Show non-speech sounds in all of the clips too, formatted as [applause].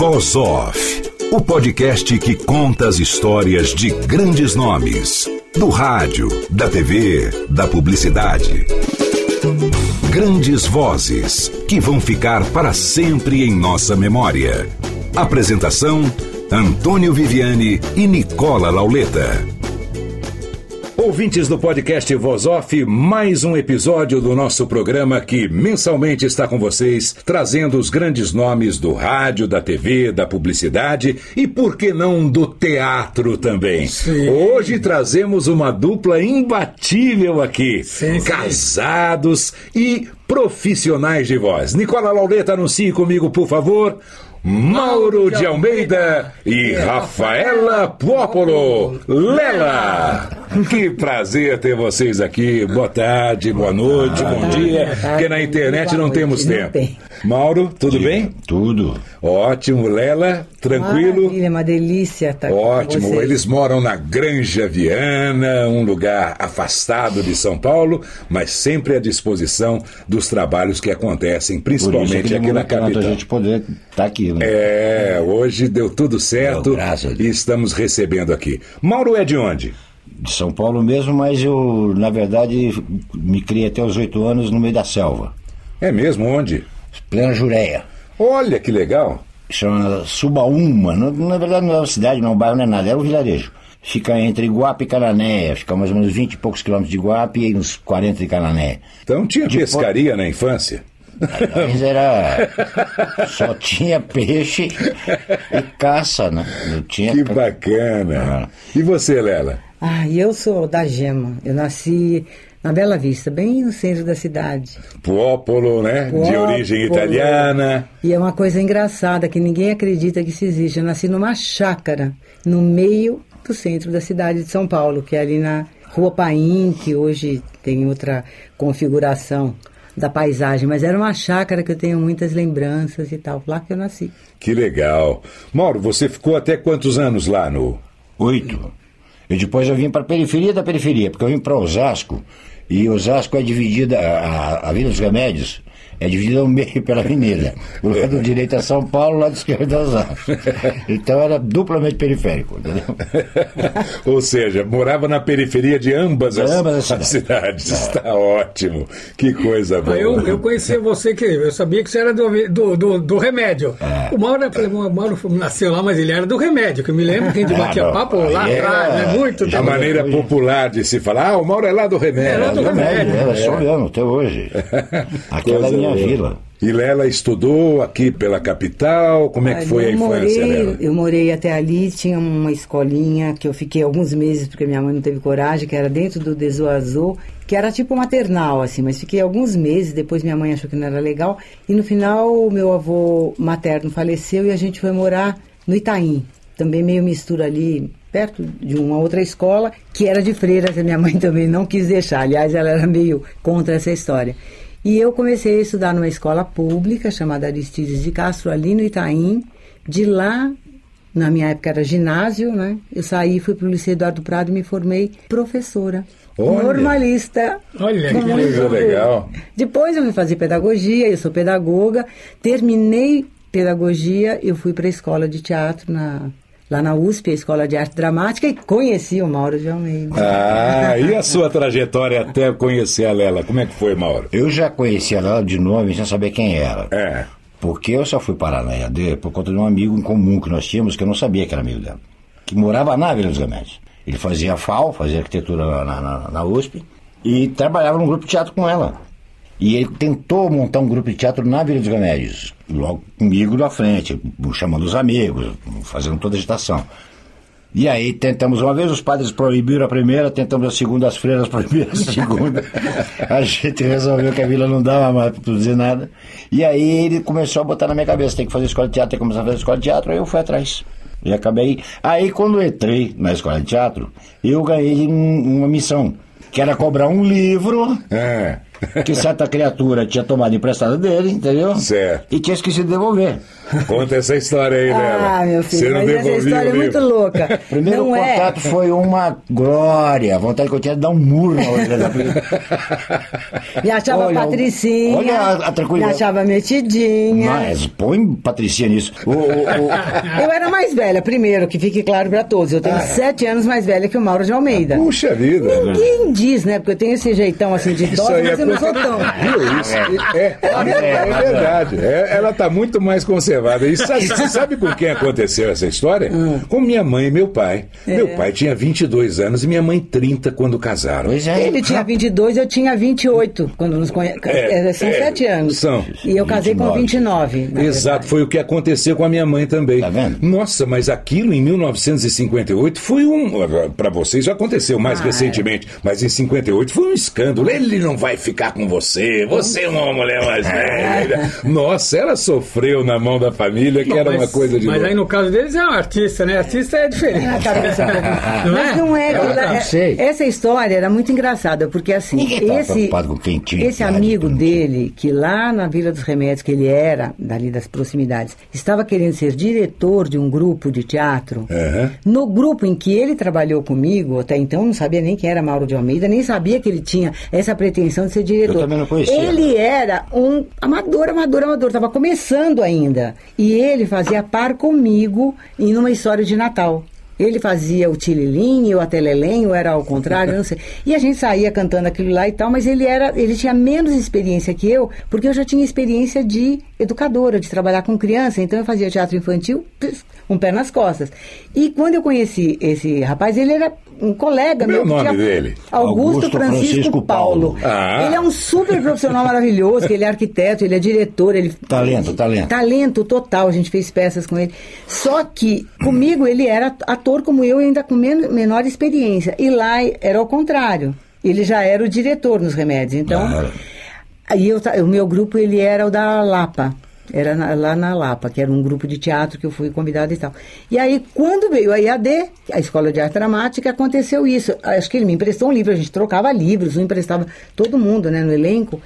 Voz Off, o podcast que conta as histórias de grandes nomes, do rádio, da TV, da publicidade. Grandes vozes que vão ficar para sempre em nossa memória. Apresentação: Antônio Viviane e Nicola Lauleta. Ouvintes do podcast Voz Off, mais um episódio do nosso programa que mensalmente está com vocês, trazendo os grandes nomes do rádio, da TV, da publicidade e, por que não, do teatro também. Sim. Hoje trazemos uma dupla imbatível aqui, Sim, sim. casados e profissionais de voz. Nicola Lauleta, anuncie comigo, por favor. Mauro de Almeida e Rafaela Pópolo. Lela! Que prazer ter vocês aqui. Boa tarde, boa noite, bom dia. Porque na internet não temos tempo. Mauro, tudo bem? Tudo. Ótimo. Lela, tranquilo? Maravilha, uma delícia estar Ótimo. com vocês. Eles moram na Granja Viana, um lugar afastado de São Paulo, mas sempre à disposição dos trabalhos que acontecem, principalmente aqui na capital. a gente poder estar aqui, né? É, hoje deu tudo certo Deu, e estamos recebendo aqui. Mauro é de onde? De São Paulo mesmo, mas eu, na verdade, me criei até os oito anos no meio da selva. É mesmo onde? Plena Jureia. Olha que legal. Chama Subaúma. Na, na verdade não é uma cidade, não é um bairro, não é nada, é um vilarejo. Fica entre Iguape e Canané, fica mais ou menos 20 e poucos quilômetros de Iguape e uns 40 de Canané. Então tinha De pescaria na infância? Mas era. [laughs] Só tinha peixe e caça, né? Não tinha. Que bacana. E você, Lela? Ah, eu sou da Gema. Eu nasci na Bela Vista, bem no centro da cidade. Popolo, né? De origem italiana. E é uma coisa engraçada que ninguém acredita que isso existe. Eu nasci numa chácara, no meio do centro da cidade de São Paulo, que é ali na Rua Paim, que hoje tem outra configuração da paisagem, mas era uma chácara que eu tenho muitas lembranças e tal, lá que eu nasci. Que legal. Mauro, você ficou até quantos anos lá no. Oito. E depois eu vim para a periferia da periferia, porque eu vim para Osasco. E Osasco é dividida, a, a Vila dos Remédios é dividida ao meio [laughs] pela avenida. O lado direito é São Paulo, o lado esquerdo é Osasco. [laughs] Então era duplamente periférico, entendeu? [laughs] Ou seja, morava na periferia de ambas as, Ambas as as cidades. Está ótimo. Que coisa boa. Eu, eu conhecia você, que eu sabia que você era do, do, do, do remédio. É. O Mauro, eu falei, o Mauro nasceu lá, mas ele era do remédio, que eu me lembro que a gente Ah, batia não. papo lá é- atrás, né? Muito A maneira popular de se falar, ah, o Mauro é lá do remédio. É lá do remédio. Era só mesmo, até hoje. Aquela é minha boa. vila. E Lela estudou aqui pela capital. Como é que foi a eu infância, morei, Lela? Eu morei até ali, tinha uma escolinha que eu fiquei alguns meses porque minha mãe não teve coragem, que era dentro do Desoazô, que era tipo maternal, assim, mas fiquei alguns meses, depois minha mãe achou que não era legal, e no final o meu avô materno faleceu e a gente foi morar no Itaim, também meio mistura ali, perto de uma outra escola, que era de freiras, e minha mãe [laughs] também não quis deixar, aliás, ela era meio contra essa história. E eu comecei a estudar numa escola pública chamada Aristides de Castro, ali no Itaim. De lá, na minha época era ginásio, né? Eu saí, fui para o Liceu Eduardo Prado e me formei professora. Olha. Normalista. Olha que Coisa legal. Depois eu fui fazer pedagogia, eu sou pedagoga. Terminei pedagogia, eu fui para a escola de teatro na, lá na USP, a Escola de Arte Dramática, e conheci o Mauro de Almeida. Ah, e a sua trajetória até conhecer a Lela? Como é que foi, Mauro? Eu já conhecia ela de nome sem saber quem era. É. Porque eu só fui parar na EAD por conta de um amigo em comum que nós tínhamos, que eu não sabia que era amigo dela. Que morava na Vila dos Remédios. Ele fazia FAO, fazia arquitetura na, na- na USP, e trabalhava num grupo de teatro com ela. E ele tentou montar um grupo de teatro na Vila dos Remédios, logo comigo na frente, chamando os amigos, fazendo toda a agitação. E aí tentamos uma vez, os padres proibiram a primeira, tentamos a segunda, as freiras [laughs] proibiram a segunda. a gente resolveu que a vila não dava mais para produzir nada. E aí ele começou a botar na minha cabeça, tem que fazer escola de teatro, tem que começar a fazer escola de teatro, aí eu fui atrás. E acabei. Aí quando eu entrei na escola de teatro, eu ganhei um- uma missão, que era cobrar um livro É. que certa criatura tinha tomado emprestado dele, entendeu? Certo. E tinha esquecido de devolver. Conta essa história aí dela. Ah, meu Você filho, não mas essa história é muito louca. [laughs] Primeiro não é. contato foi uma glória. A vontade que eu tinha de dar um murro na orelha da Me achava Olha, patricinha. olha a- a tranquilidade. Me achava metidinha. Mas põe Patricia nisso. O- o- o- [laughs] Eu era mais velha, primeiro, que fique claro pra todos. Eu tenho Ah. sete anos mais velha que o Mauro de Almeida. Puxa vida. Ninguém diz, né? Porque eu tenho esse jeitão assim de Isso idosa, mas é eu Viu? Isso é, é, é verdade. É, ela está muito mais conservada. E sabe, você [laughs] sabe com quem aconteceu essa história? Hum. Com minha mãe e meu pai. É. Meu pai tinha 22 anos e minha mãe 30 quando casaram. Pois é. Ele tinha 22, eu tinha 28, quando nos conhecemos. É, são é, sete anos. são. E eu casei com 29. na Exato, foi o que aconteceu com a minha mãe também. Tá vendo? Nossa, mas aquilo em 1958 foi um. Para vocês já aconteceu mais Ah, recentemente, mas em 58 foi um escândalo. Ele não vai ficar com você, você é uma mulher mais velha. Nossa, ela sofreu na mão da família, que Bom, era uma mas- coisa de. Mas louco. aí no caso deles é um artista, né? Artista é diferente. Na cabeça. Não Mas é? não é. Eu ela- não sei. essa história era muito engraçada, porque assim, Ninguém esse, preocupado com quem tinha esse amigo não dele, que lá na Vila dos Remédios, que ele era, dali das proximidades, estava querendo ser diretor de um grupo de teatro. Aham. No grupo em que ele trabalhou comigo, até então eu não sabia nem quem era Mauro de Almeida, nem sabia que ele tinha essa pretensão de ser diretor. Eu também não conhecia. Ele era um amador, amador, amador, estava começando ainda. E ele fazia par comigo em uma história de Natal. Ele fazia o tililim, eu a telelém, ou era ao contrário, não sei. [laughs] E a gente saía cantando aquilo lá e tal, mas ele era, ele tinha menos experiência que eu, porque eu já tinha experiência de educadora, de trabalhar com criança, então eu fazia teatro infantil, um pé nas costas. E quando eu conheci esse rapaz, ele era um colega é meu. o que nome tinha- dele? Augusto, Augusto Francisco, Francisco Paulo. Paulo. Ah. Ele é um super profissional maravilhoso, que ele é arquiteto, ele é diretor, ele Talento, talento. Talento total, a gente fez peças com ele. Só que comigo ele era ator como eu, ainda com men menor experiência. E lá era ao contrário. Ele já era o diretor nos remédios. Então, Ah. aí eu, o meu grupo ele era o da Lapa. Era na- lá na Lapa, que era um grupo de teatro que eu fui convidada e tal. E aí, quando veio a IAD, a Escola de Arte Dramática, aconteceu isso. Acho que ele me emprestou um livro, a gente trocava livros, um emprestava todo mundo, né, no elenco.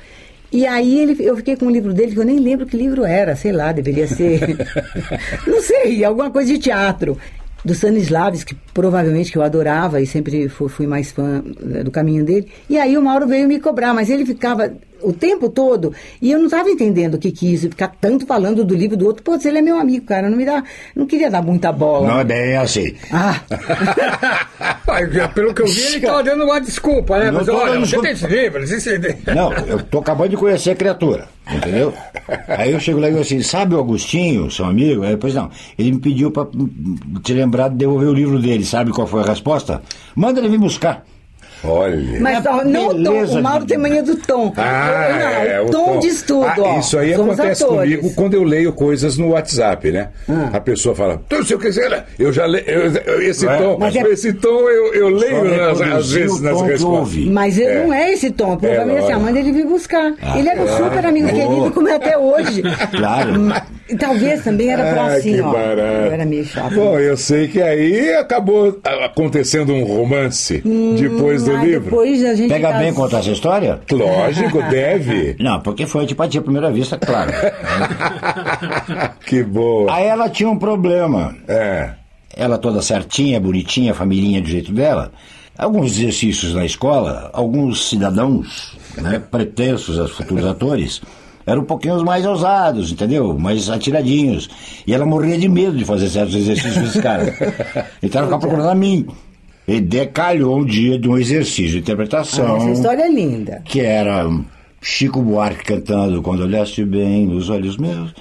E aí ele, eu fiquei com um livro dele que eu nem lembro que livro era, sei lá, deveria ser. [laughs] não sei, alguma coisa de teatro. Do Stanislavski, que provavelmente que eu adorava e sempre fui, fui mais fã eh, do caminho dele. E aí o Mauro veio me cobrar, mas ele ficava o tempo todo e eu não estava entendendo o que quis, ficar tanto falando do livro do outro. Pô, se ele é meu amigo, cara, não me dá, não queria dar muita bola. Não é bem assim. Ah, [laughs] pelo que eu vi, ele estava dando uma desculpa, né? Não Mas olha, você tem esse livro, CD. Não, eu tô acabando de conhecer a criatura, entendeu? Aí eu chego lá e digo assim, sabe o Agostinho, seu amigo? Aí depois não, ele me pediu pra hum, te lembrar de devolver o livro dele, sabe qual foi a resposta? Manda ele vir buscar. Olha. mas É ó, não o tom, o Mauro tem mania do tom. Ah, Eu- não, é, o tom diz tudo, Ah, ó. Isso aí acontece atores. comigo quando eu leio coisas no WhatsApp, né? Ah. A pessoa fala, então, se eu quiser, eu já leio, eu- eu- esse É, tom, mas é- esse tom eu, eu leio nas, às vezes nas tom respostas. Mas ele É. não é esse tom. Provavelmente assim, a mãe dele vir buscar. ele era um claro. super amigo Oh. querido, como é até hoje. [laughs] Claro. E Talvez também era pra Ah, assim, que ó. barato. Eu era meio chato. Bom, eu sei que aí acabou ah, acontecendo um romance depois do Ah, livro. Depois a gente Pega casou. bem contar essa história? Lógico, deve. [laughs] Não, porque foi antipatia à primeira vista, claro. [laughs] que boa. Aí ela tinha um problema. É. ela toda certinha, bonitinha, família do jeito dela. Alguns exercícios na escola, alguns cidadãos, né, pretensos a futuros atores, eram um pouquinho mais ousados, entendeu? Mais atiradinhos. E ela morria de medo de fazer certos exercícios com esse cara. Então ela ficava procurando a mim. E decalhou um dia de um exercício de interpretação Ah, essa história é linda. que era Chico Buarque cantando Quando olhaste bem nos olhos meus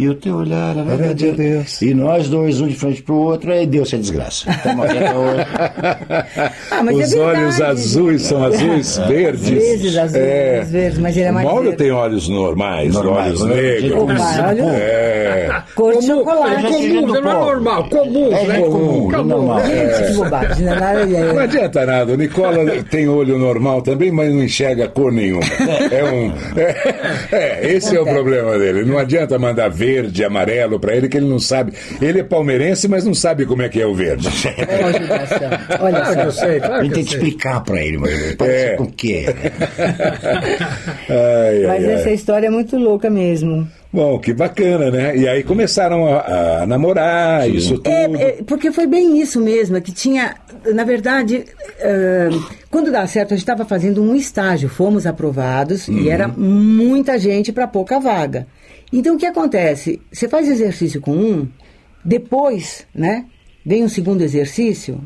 e o teu olhar era Era de. Deus. E nós dois, um de frente pro outro, aí deu-se a desgraça. Estamos aqui até hoje. [laughs] Ah, mas Os é olhos azuis são azuis [laughs] verdes. Vezes azuis, É. verdes, mas ele é mais O Mauro verde. tem olhos normais, Normais, olhos né? negros. Opa, olha- É. Cor de Comum, chocolate. é comum, não é normal, comum, É né? gente comum, Comum, normal. Gente, que bobagem, não é Não é, adianta nada, o Nicola tem olho normal também, mas não enxerga cor nenhuma. É um. É, é, esse é o problema dele. Não adianta mandar verde, amarelo pra ele, que ele não sabe. Ele é palmeirense, mas não sabe como é que é o verde. Olha, [laughs] judiação. Olha Claro que eu só. sei, A claro gente que tem que sei. explicar pra ele, mas parece É. com o quê? [laughs] Ai, Mas ai, ai. essa história é muito louca mesmo. Bom, que bacana, né? E aí começaram a, a namorar, isso tudo. É, é, porque foi bem isso mesmo, é que tinha, na verdade, eh, quando dá certo, a gente estava fazendo um estágio, fomos aprovados e era muita gente para pouca vaga. Então o que acontece? Você faz exercício com um, depois, né, vem um segundo exercício,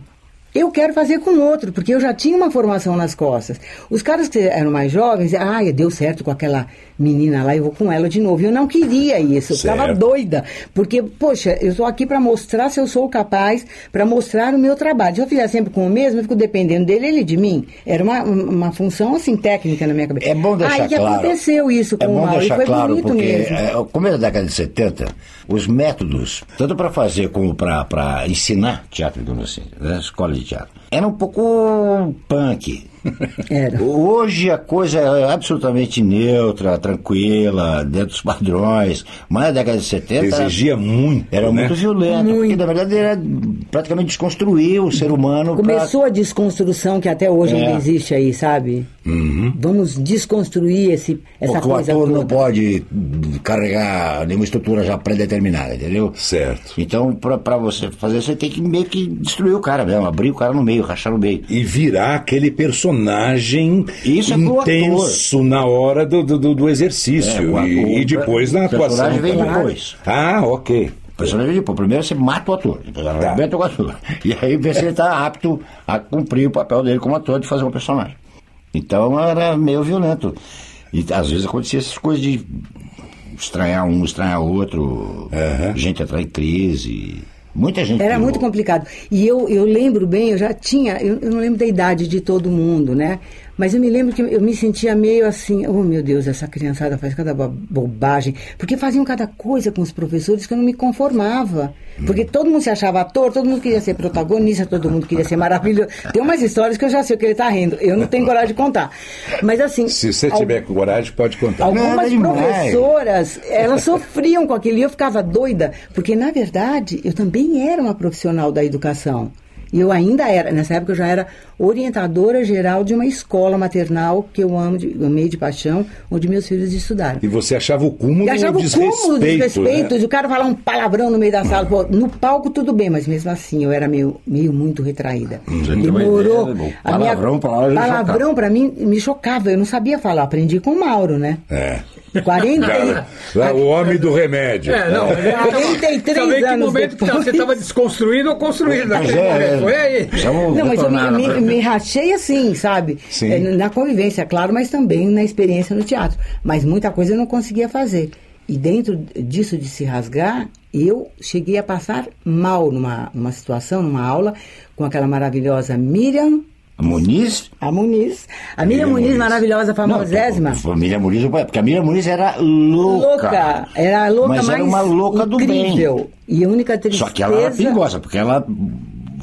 eu quero fazer com outro, porque eu já tinha uma formação nas costas. Os caras que eram mais jovens, ah, deu certo com aquela menina lá, eu vou com ela de novo. Eu não queria isso, eu Certo. doida, porque, poxa, eu estou aqui para mostrar se eu sou capaz, para mostrar o meu trabalho. Se eu fizer sempre com o mesmo, eu fico dependendo dele, ele de mim. Era uma, uma função, assim, técnica na minha cabeça. É bom deixar Aí que claro. aconteceu isso com é o bom Mauro, e deixar foi claro, bonito porque mesmo. é, no começo da década de 70, os métodos, tanto para fazer como para ensinar teatro, digamos assim, né, escola era um pouco punk. Era. Hoje a coisa é absolutamente neutra, tranquila, dentro dos padrões. Mas na década de 70 Exigia muito. era né? muito violento, porque na verdade era praticamente desconstruir o ser humano. pra- Começou a desconstrução que até hoje É. ainda existe aí, sabe? Vamos desconstruir esse, essa Porque o coisa ator toda. não pode carregar nenhuma estrutura já pré-determinada, entendeu? Certo. Então, pra, pra você fazer, você tem que meio que destruir o cara mesmo, abrir o cara no meio, rachar no meio. E virar aquele personagem Isso é intenso na hora do, do, do- exercício. É, o e, ator- e depois na o atuação. personagem vem também. depois. Ah, ok. O personagem, pô, primeiro você mata o ator, depois arrebenta o ator. E aí vê se ele está apto a cumprir o papel dele como ator de fazer um personagem. Então era meio violento. E às vezes acontecia essas coisas de estranhar um, estranhar outro, gente entrar em crise. Muita gente. Era muito complicado. E eu, eu lembro bem, eu já tinha, eu, eu não lembro da idade de todo mundo, né? Mas eu me lembro que eu me sentia meio assim, oh meu Deus, essa criançada faz cada bo- bobagem. Porque faziam cada coisa com os professores que eu não me conformava. Porque todo mundo se achava ator, todo mundo queria ser protagonista, todo mundo queria ser maravilhoso. Tem umas histórias que eu já sei o que ele está rindo. Eu não tenho coragem de contar. Mas assim. Se você al- tiver coragem, pode contar. Algumas Nada demais. professoras, elas sofriam com aquilo e eu ficava doida, porque na verdade eu também era uma profissional da educação. E eu ainda era, nessa época eu já era orientadora geral de uma escola maternal que eu amo, de, amei de paixão, onde meus filhos estudaram. E você achava o cúmulo E achava do o desrespeito. cúmulo de desrespeito, né? de o cara falar um palavrão no meio da sala. Pô, no palco tudo bem, mas mesmo assim eu era meio, meio muito retraída. Hum, Demorou. ideia, né? a Palavrão, minha, palavra palavrão pra mim me chocava. Eu não sabia falar, aprendi com o Mauro, né? É. 40 Lá- lá, o homem do remédio. É, não, mas ele tava- 43 Também que anos momento que tá- depois. você estava desconstruído ou construído Mas naquele é, Foi aí. é, Não, mas eu me, me, me rachei assim, sabe? É, Na convivência, claro, mas também na experiência no teatro. Mas muita coisa eu não conseguia fazer. E dentro disso de se rasgar, eu cheguei a passar mal numa, numa situação, numa aula, com aquela maravilhosa Miriam, A Muniz? a Muniz. A Miriam, Muniz, Muniz. maravilhosa, famosésima. Não, família Muniz, porque a Miriam Muniz era louca. Louca. Era a louca Mas mais era uma louca do bem. incrível. E a única tristeza... Só que ela era perigosa, porque ela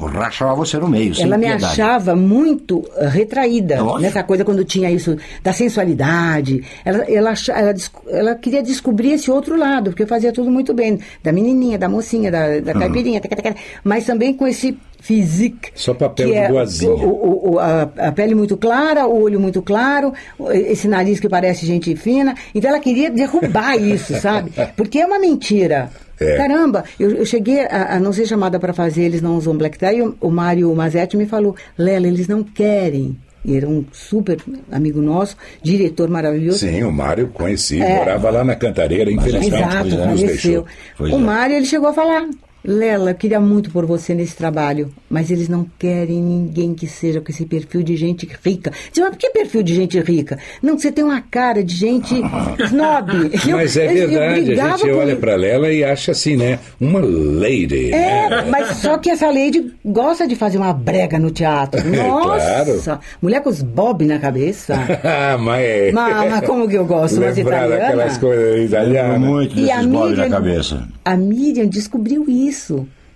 rachava você no meio, Ela me piedade. achava muito eh, retraída Lógico. nessa coisa quando tinha isso da sensualidade. Ela, ela, ela, ela queria descobrir esse outro lado, porque eu fazia tudo muito bem. Da menininha, da mocinha, da, da caipirinha, taca, taca, mas também com esse physique. Só papel de é boazinha. o- o- a, a pele muito clara, o olho muito claro, esse nariz que parece gente fina. Então ela queria derrubar isso, sabe? [laughs] Porque é uma mentira. É. Caramba, eu, eu cheguei a, a não ser chamada para fazer, eles não usam black tie. O, o Mário Mazetti me falou, Lela, eles não querem. E era um super amigo nosso, diretor maravilhoso. Sim, o Mário conheci, É. morava lá na Cantareira, infelizmente Exato, nos deixou. Pois o é. Mário, ele chegou a falar. Lela, eu queria muito por você nesse trabalho, mas eles não querem ninguém que seja com esse perfil de gente rica. Diz, mas por que perfil de gente rica? Não, você tem uma cara de gente [laughs] snob. Eu- Mas é eu- eu verdade, a gente com- olha pra Lela e acha assim, né? Uma lady. É, né? mas só que essa lady gosta de fazer uma brega no teatro. [laughs] Nossa! Mulher com os bob na cabeça. Ah, [laughs] mas... Mas, mas como que eu gosto? Mas Lembrar italiana? daquelas coisas italianas. muito E a bob na Miriam, cabeça. a Miriam descobriu isso.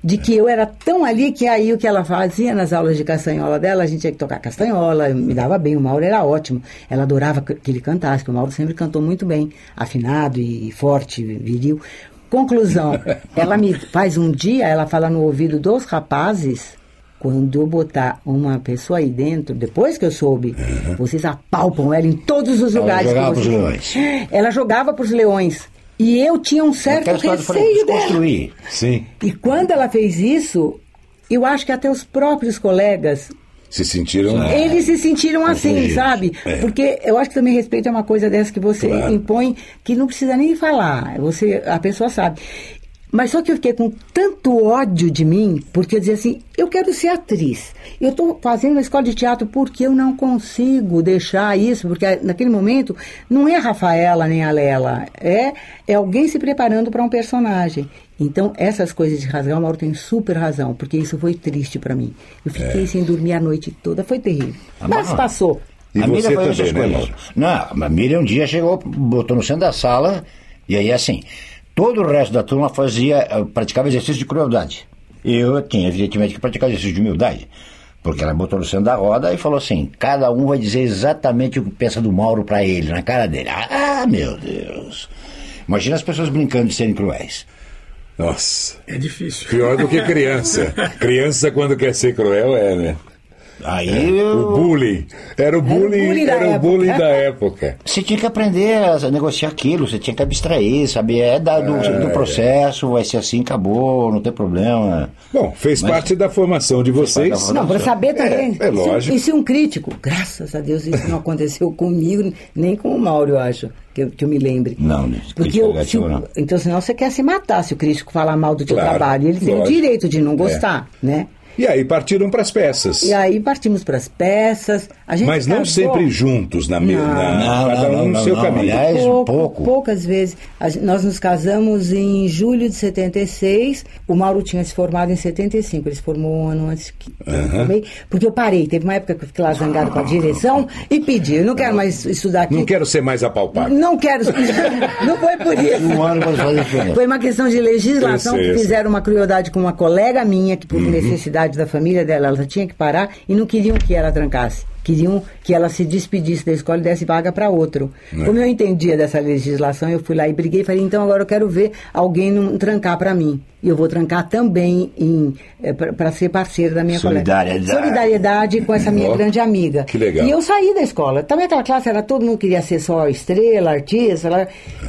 De que eu era tão ali que aí o que ela fazia nas aulas de castanhola dela, a gente tinha que tocar castanhola, me dava bem, o Mauro era ótimo. Ela adorava que ele cantasse, porque o Mauro sempre cantou muito bem, afinado e forte, viril. Conclusão, [laughs] ela me faz um dia, ela fala no ouvido dos rapazes, quando eu botar uma pessoa aí dentro, depois que eu soube, vocês apalpam ela em todos os Ela lugares jogava que pros vocês... leões. Ela jogava para os leões. E eu tinha um certo de falei, receio dela. desconstruir. Sim, E quando ela fez isso, eu acho que até os próprios colegas, se sentiram... eles se sentiram assim, sabe? Porque eu acho que também respeito é uma coisa dessa que você Claro. impõe, que não precisa nem falar, você, a pessoa sabe. Mas só que eu fiquei com tanto ódio de mim, porque eu dizia assim, eu quero ser atriz. Eu estou fazendo uma escola de teatro porque eu não consigo deixar isso, porque naquele momento não é a Rafaela nem a Lela, é, é alguém se preparando para um personagem. Então, essas coisas de rasgar, o Mauro tem super razão, porque isso foi triste para mim. Eu fiquei sem dormir a noite toda, foi terrível. Ah, Mas passou. E a você Miriam faz também, essas né, coisas. Não, a Miriam um dia chegou, botou no centro da sala, e aí assim, todo o resto da turma fazia, eh, praticava exercício de crueldade. Eu tinha, evidentemente, que praticar exercício de humildade. Porque ela botou no centro da roda e falou assim: cada um vai dizer exatamente o que pensa do Mauro pra ele, na cara dele. Ah, meu Deus! Imagina as pessoas brincando de serem cruéis. Nossa, É difícil. pior do que [laughs] criança. criança, quando quer ser cruel, é, né? Aí O eu, bullying. Era o bullying, bullying da era o época. bullying da [laughs] época. Você tinha que aprender a negociar aquilo, você tinha que abstrair, saber, é da- do, do processo, vai ser assim, acabou, não tem problema. Bom, fez Mas- parte da formação de vocês. da Não, para saber também. É, é se um- lógico. E se um crítico, graças a Deus isso não aconteceu comigo, nem com o Mauro, eu acho, que eu, que eu me lembre. Não, né, Porque eu, se o- não. Então, senão você quer se matar se o crítico falar mal do teu Claro, trabalho. Ele tem o direito de não gostar, né? E aí partiram para as peças. E aí partimos para as peças. A gente Mas não casou- sempre juntos, na, me- Não. na Não, cada não, um não, no não, seu não, caminho. aliás, Pouco, pouco. Poucas vezes. Nós nos casamos em julho de 76. O Mauro tinha se formado em 75. Ele se formou um ano antes que eu. Porque eu parei. Teve uma época que eu fiquei lá zangado com a direção e pedi. Eu não quero mais estudar aqui. Não quero ser mais apalpado. Não quero. [laughs] Não foi por isso. Um ano pode fazer. Foi uma questão de legislação que fizeram uma crueldade com uma colega minha, que Uhum. por da família dela, ela tinha que parar e não queriam que ela trancasse. Queriam que ela se despedisse da escola e desse vaga para outro. Né. Como eu entendia dessa legislação, eu fui lá e briguei e falei, então agora eu quero ver alguém não trancar para mim. E eu vou trancar também para ser parceira da minha Solidariedade. colega. Solidariedade com essa minha Ó, grande amiga. que legal. E eu saí da escola. Também aquela classe era todo mundo queria ser só estrela, artista. lá.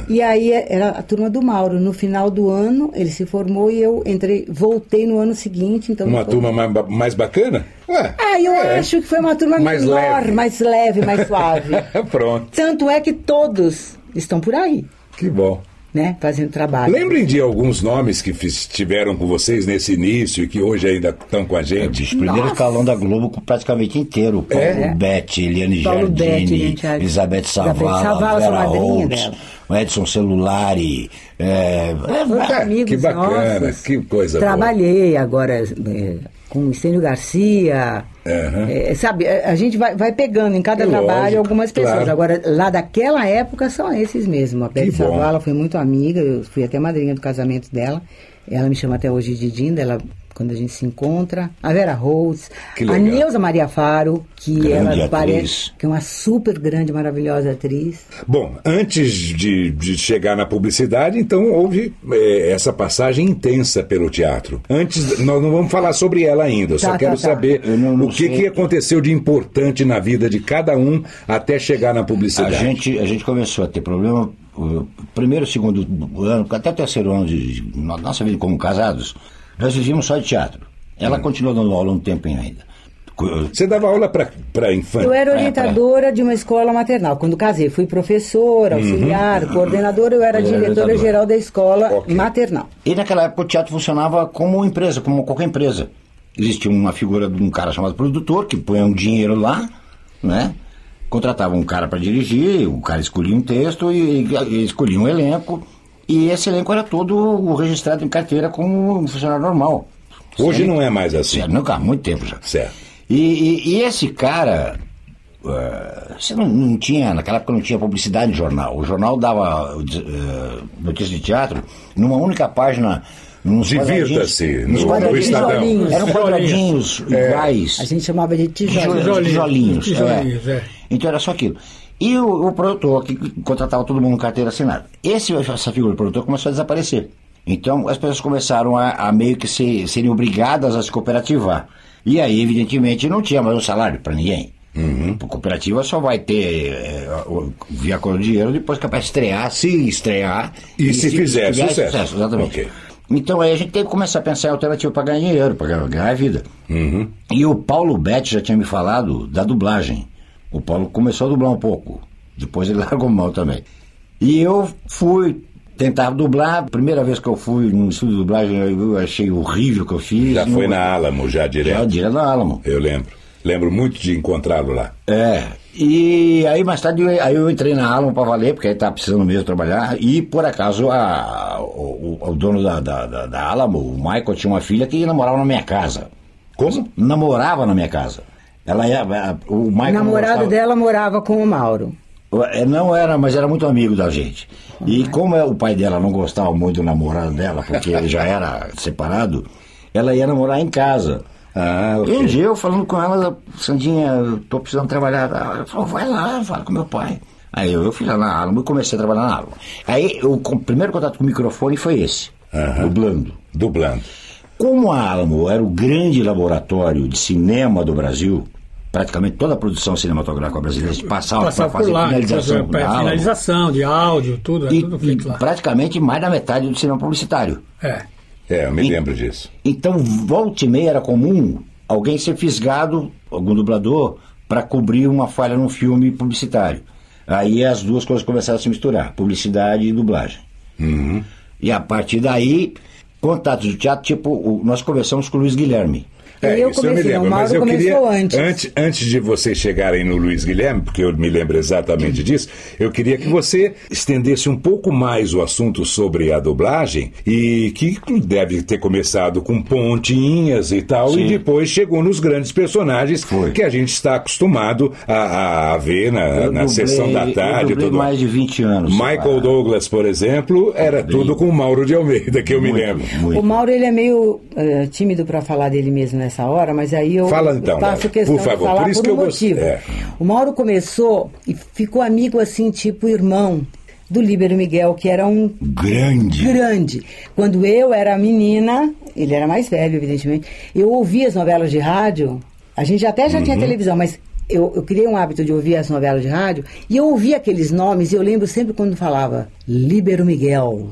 E aí era a turma do Mauro. No final do ano, ele se formou e eu entrei, voltei no ano seguinte. Então Uma turma mais, mais bacana? Ué, Ah, eu é. acho que foi uma turma Mais menor, leve. mais leve, mais suave. [laughs] Pronto, Tanto é que todos estão por aí, que bom. né? Fazendo trabalho. Lembrem de alguns nomes que estiveram com vocês nesse início e que hoje ainda estão com a gente. Os primeiros Nossa. escalão da Globo praticamente inteiro. Paulo É? Betti, Eliane Paulo Giardini, Eliane Giardini. Elizabeth Savala, Vera Holtz, dela. O Edson Celulari. É, É, amigos que bacana, nossos. que coisa boa. Trabalhei agora é, com o Estênio Garcia. Aham. É, sabe, a a gente vai, vai pegando em cada É trabalho lógico, algumas pessoas. claro. Agora, lá daquela época são esses mesmo. A Que bom. Savala foi muito amiga, eu fui até madrinha do casamento dela. Ela me chama até hoje de Dinda, ela, quando a gente se encontra. A Vera Holtz, Que a. Neuza Maria Faro, que Grande ela atriz. parece que é uma super grande, maravilhosa atriz. Bom, antes de, de chegar na publicidade, então houve eh, essa passagem intensa pelo teatro. Antes, nós não vamos falar sobre ela ainda, eu só Tá, tá, quero tá. saber não- não o que, que aconteceu de importante na vida de cada um até chegar na a, publicidade. gente, a gente começou a ter problema primeiro, segundo ano, até o terceiro ano de, de nossa vida como casados, nós vivíamos só de teatro. Ela continuou dando aula um tempo ainda. Você dava aula para infância? Eu era É, orientadora de uma escola maternal. Quando casei, fui professora, auxiliar, coordenadora, eu era Eu era diretora orientadora. geral da escola Ok. maternal. E naquela época o teatro funcionava como empresa, como qualquer empresa. Existia uma figura de um cara chamado produtor que põe um dinheiro lá, né? Contratava um cara para dirigir, o cara escolhia um texto e, e escolhia um elenco. E esse elenco era todo registrado em carteira como um funcionário normal. Hoje Sério? não é mais assim. Sério, nunca, há muito tempo já. Certo. E, e- e esse cara, eh, você não, não tinha, naquela época não tinha publicidade em jornal. O jornal dava eh, notícia de teatro numa única página. Nos Divirta-se, no- nos no. Estadão. Tijolinhos. Eram quadradinhos iguais. A gente chamava de tijolinho. Tijolinhos. Tijolinhos, Tijolinhos, é. é. Então era só aquilo. E o, o produtor, que contratava todo mundo com carteira assinada. Esse, essa figura do produtor começou a desaparecer. Então as pessoas começaram a, a meio que ser, serem obrigadas a se cooperativar. E aí, evidentemente, não tinha mais um salário para ninguém. A cooperativa só vai ter é, via acordo de dinheiro depois que é para estrear, se estrear. E se fizer sucesso. Exatamente. Ok. Então aí a gente teve que começar a pensar em alternativa para ganhar dinheiro, para ganhar, ganhar vida. E o Paulo Betti já tinha me falado da dublagem. O Paulo começou a dublar um pouco. Depois ele [laughs] largou mão também. E eu fui tentar dublar. Primeira vez que eu fui no estúdio de dublagem, eu achei horrível o que eu fiz. Já foi Não- na Alamo, já Já direto. direto na Álamo. Eu lembro. Lembro muito de encontrá-lo lá. É. E aí mais tarde eu- aí eu entrei na Alamo para valer, porque aí estava precisando mesmo trabalhar. E por acaso a- o, o- o dono da, da, da, da Alamo, o Michael, tinha uma filha que namorava na minha casa. Como? Namorava na minha casa. Ela ia. O O Michael namorado gostava- dela morava com o Mauro. É, Não era, mas era muito amigo da gente. E como é, o pai dela não gostava muito do namorado dela, porque ele já era separado, ela ia namorar em casa. Ah, E ok. um dia eu falando com ela, Sandinha, eu tô precisando trabalhar. Ela falou, vai lá, fala com meu pai. Aí eu, eu fui lá na Alamo e comecei a trabalhar na Alamo. Aí o com- primeiro contato com o microfone foi esse, Aham. dublando. Dublando. Como a Alamo era o grande laboratório de cinema do Brasil, praticamente toda a produção cinematográfica brasileira passava, Passava para fazer por lá, finalização fazer, da Alamo. finalização de áudio, tudo, é E, tudo e feito lá. praticamente mais da metade do cinema publicitário. É. É, eu me E- lembro disso. Então, volta e meia era comum alguém ser fisgado, algum dublador, para cobrir uma falha num filme publicitário. Aí as duas coisas começaram a se misturar, publicidade e dublagem. E a partir daí, contatos do teatro, tipo, nós conversamos com o Luiz Guilherme. É, eu isso eu me comecei, lembro, o mas Mauro eu queria, começou antes. antes, antes de vocês chegarem no Luiz Guilherme, porque eu me lembro exatamente disso, eu queria que você estendesse um pouco mais o assunto sobre a dublagem e que deve ter começado com pontinhas e tal, Sim. e depois chegou nos grandes personagens Foi. que a gente está acostumado a, a ver na, Eu na dublei- sessão da eu tarde e dublei tudo mais de 20 anos. Michael Douglas, por exemplo, era tudo com o Mauro de Almeida, que eu me muito, lembro. muito. O Mauro ele é meio eh, tímido para falar dele mesmo nessa hora, mas aí eu Fala então, faço Léo, questão por favor, de falar por isso por que um eu gost- motivo. é. O Mauro começou e ficou amigo assim, tipo irmão do Líbero Miguel, que era um Grande. grande. Quando eu era menina, ele era mais velho, evidentemente, eu ouvia as novelas de rádio. A gente até já Uhum. tinha televisão, mas eu, eu criei um hábito de ouvir as novelas de rádio e eu ouvia aqueles nomes e eu lembro sempre quando falava Líbero Miguel.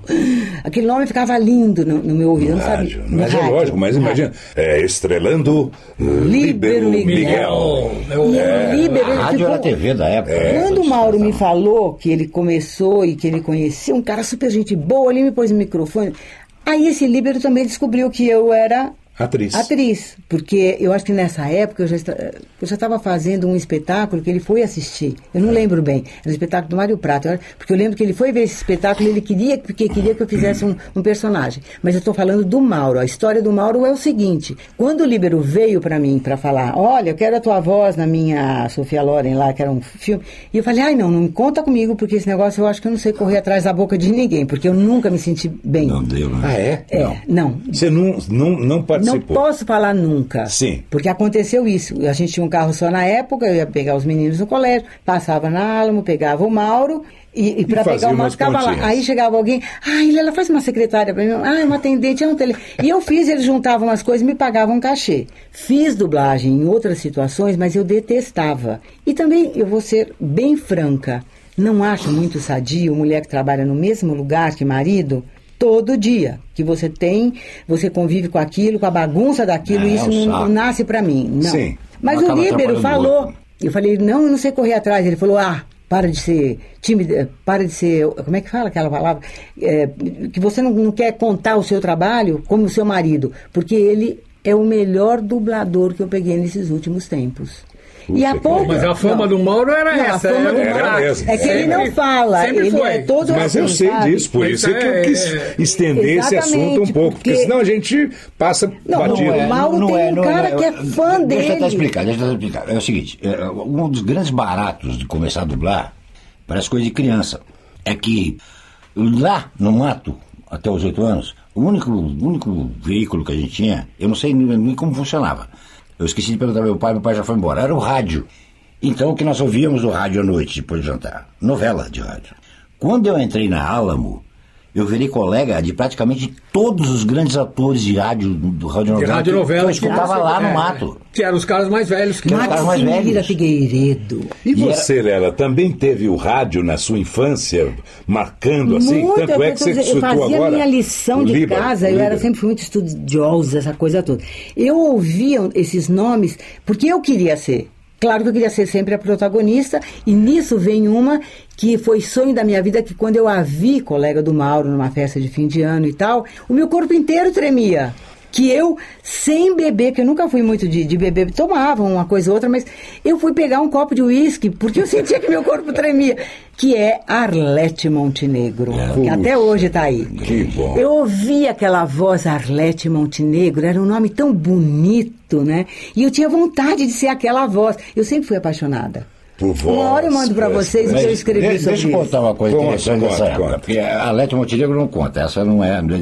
Aquele nome ficava lindo no, no meu ouvido. eu não Rádio. sabia. No Mas é rádio, lógico, mas no imagina, é, estrelando Líbero Líbero Miguel. Miguel. É o- E o Líbero, A rádio ficou- era a TV da época. né? Quando o Mauro me falou que ele começou e que ele conhecia um cara super gente boa, ele me pôs no microfone. Aí esse Líbero também descobriu que eu era Atriz. atriz. Porque eu acho que nessa época eu já eu já estava fazendo um espetáculo que ele foi assistir. Eu não lembro bem. Era o espetáculo do Mário Prato. Eu- Porque eu lembro que ele foi ver esse espetáculo e ele queria, porque queria que eu fizesse um, um personagem. Mas eu estou falando do Mauro. A história do Mauro é o seguinte: quando o Líbero veio para mim para falar, olha, eu quero a tua voz na minha Sofia Loren lá, que era um filme, e eu falei, ai não, não conta comigo, porque esse negócio eu acho que eu não sei correr atrás da boca de ninguém, porque eu nunca me senti bem. Não deu, né? Ah, é? É, não. Você não, não, não Não participou? posso falar nunca. Sim. Porque aconteceu isso. A gente tinha um carro só na época, eu ia pegar os meninos no colégio, passava na Alamo, pegava o Mauro. E, e para pegar o Mauro ficava lá. Aí chegava alguém, ai, Lela, faz uma secretária para mim. Ai, uma atendente, é um tele. E eu fiz, eles juntavam as coisas e me pagavam um cachê. Fiz dublagem em outras situações, mas eu detestava. E também, eu vou ser bem franca, não acho muito sadio mulher que trabalha no mesmo lugar que marido todo dia. Que você tem, você convive com aquilo, com a bagunça daquilo, É, isso é não, nasce para mim. Não. Sim. Mas o Líbero falou. outro. Eu falei, não, eu não sei correr atrás. Ele falou, ah, para de ser tímida, para de ser. Como é que fala aquela palavra? É, que você não, não quer contar o seu trabalho como o seu marido, porque ele é o melhor dublador que eu peguei nesses últimos tempos. E há pouco. Mas a fama não. do Mauro era Não, a essa. fama do Era craque. mesmo. É que ele Sempre- não fala, Sempre ele foi. é todo Mas eu assim, sei sabe? disso, por isso é que eu é- quis estender esse assunto um pouco, porque porque- senão a gente passa Não, não batido. é. O Mauro tem um cara que é fã Deixa eu dele. até explicar, deixa eu até explicar. É o seguinte, é, um dos grandes baratos de começar a dublar, parece coisa de criança, é que lá no mato, até os oito anos, o único, único veículo que a gente tinha, eu não sei nem como funcionava. Eu esqueci de perguntar ao meu pai, meu pai já foi embora, era o rádio. Então o que nós ouvíamos no rádio à noite, depois de jantar? Novela de rádio. Quando eu entrei na Álamo, eu virei colega de praticamente todos os grandes atores de rádio, do rádio De novela, rádio que- novela. que eu escutava lá no é, mato. Que eram os caras mais velhos que caras mais velhos. Figueiredo. E E você, Lela, também teve o rádio na sua infância, marcando assim? Muito, Tanto é eu, que você eu citou fazia agora. minha lição de Líbano, casa, eu era sempre fui muito estudiosa, essa coisa toda. Eu ouvia esses nomes porque eu queria ser. Claro que eu queria ser sempre a protagonista, e nisso vem uma que foi sonho da minha vida, que quando eu a vi, colega do Mauro, numa festa de fim de ano e tal, o meu corpo inteiro tremia. Que eu, sem beber, que eu nunca fui muito de, de beber, tomava uma coisa ou outra, mas eu fui pegar um copo de uísque, porque eu sentia que meu corpo tremia. Que é Arlete Montenegro, que até hoje está aí. Que bom. Eu ouvi aquela voz Arlete Montenegro, era um nome tão bonito, né? E eu tinha vontade de ser aquela voz. Eu sempre fui apaixonada. Por voz, Uma hora eu mando para é, vocês o que eu escrevi de- sobre Deixa eu isso. contar uma coisa Conta, interessante conta, dessa época. conta. Porque a Lete Montenegro não conta, essa não é. Não é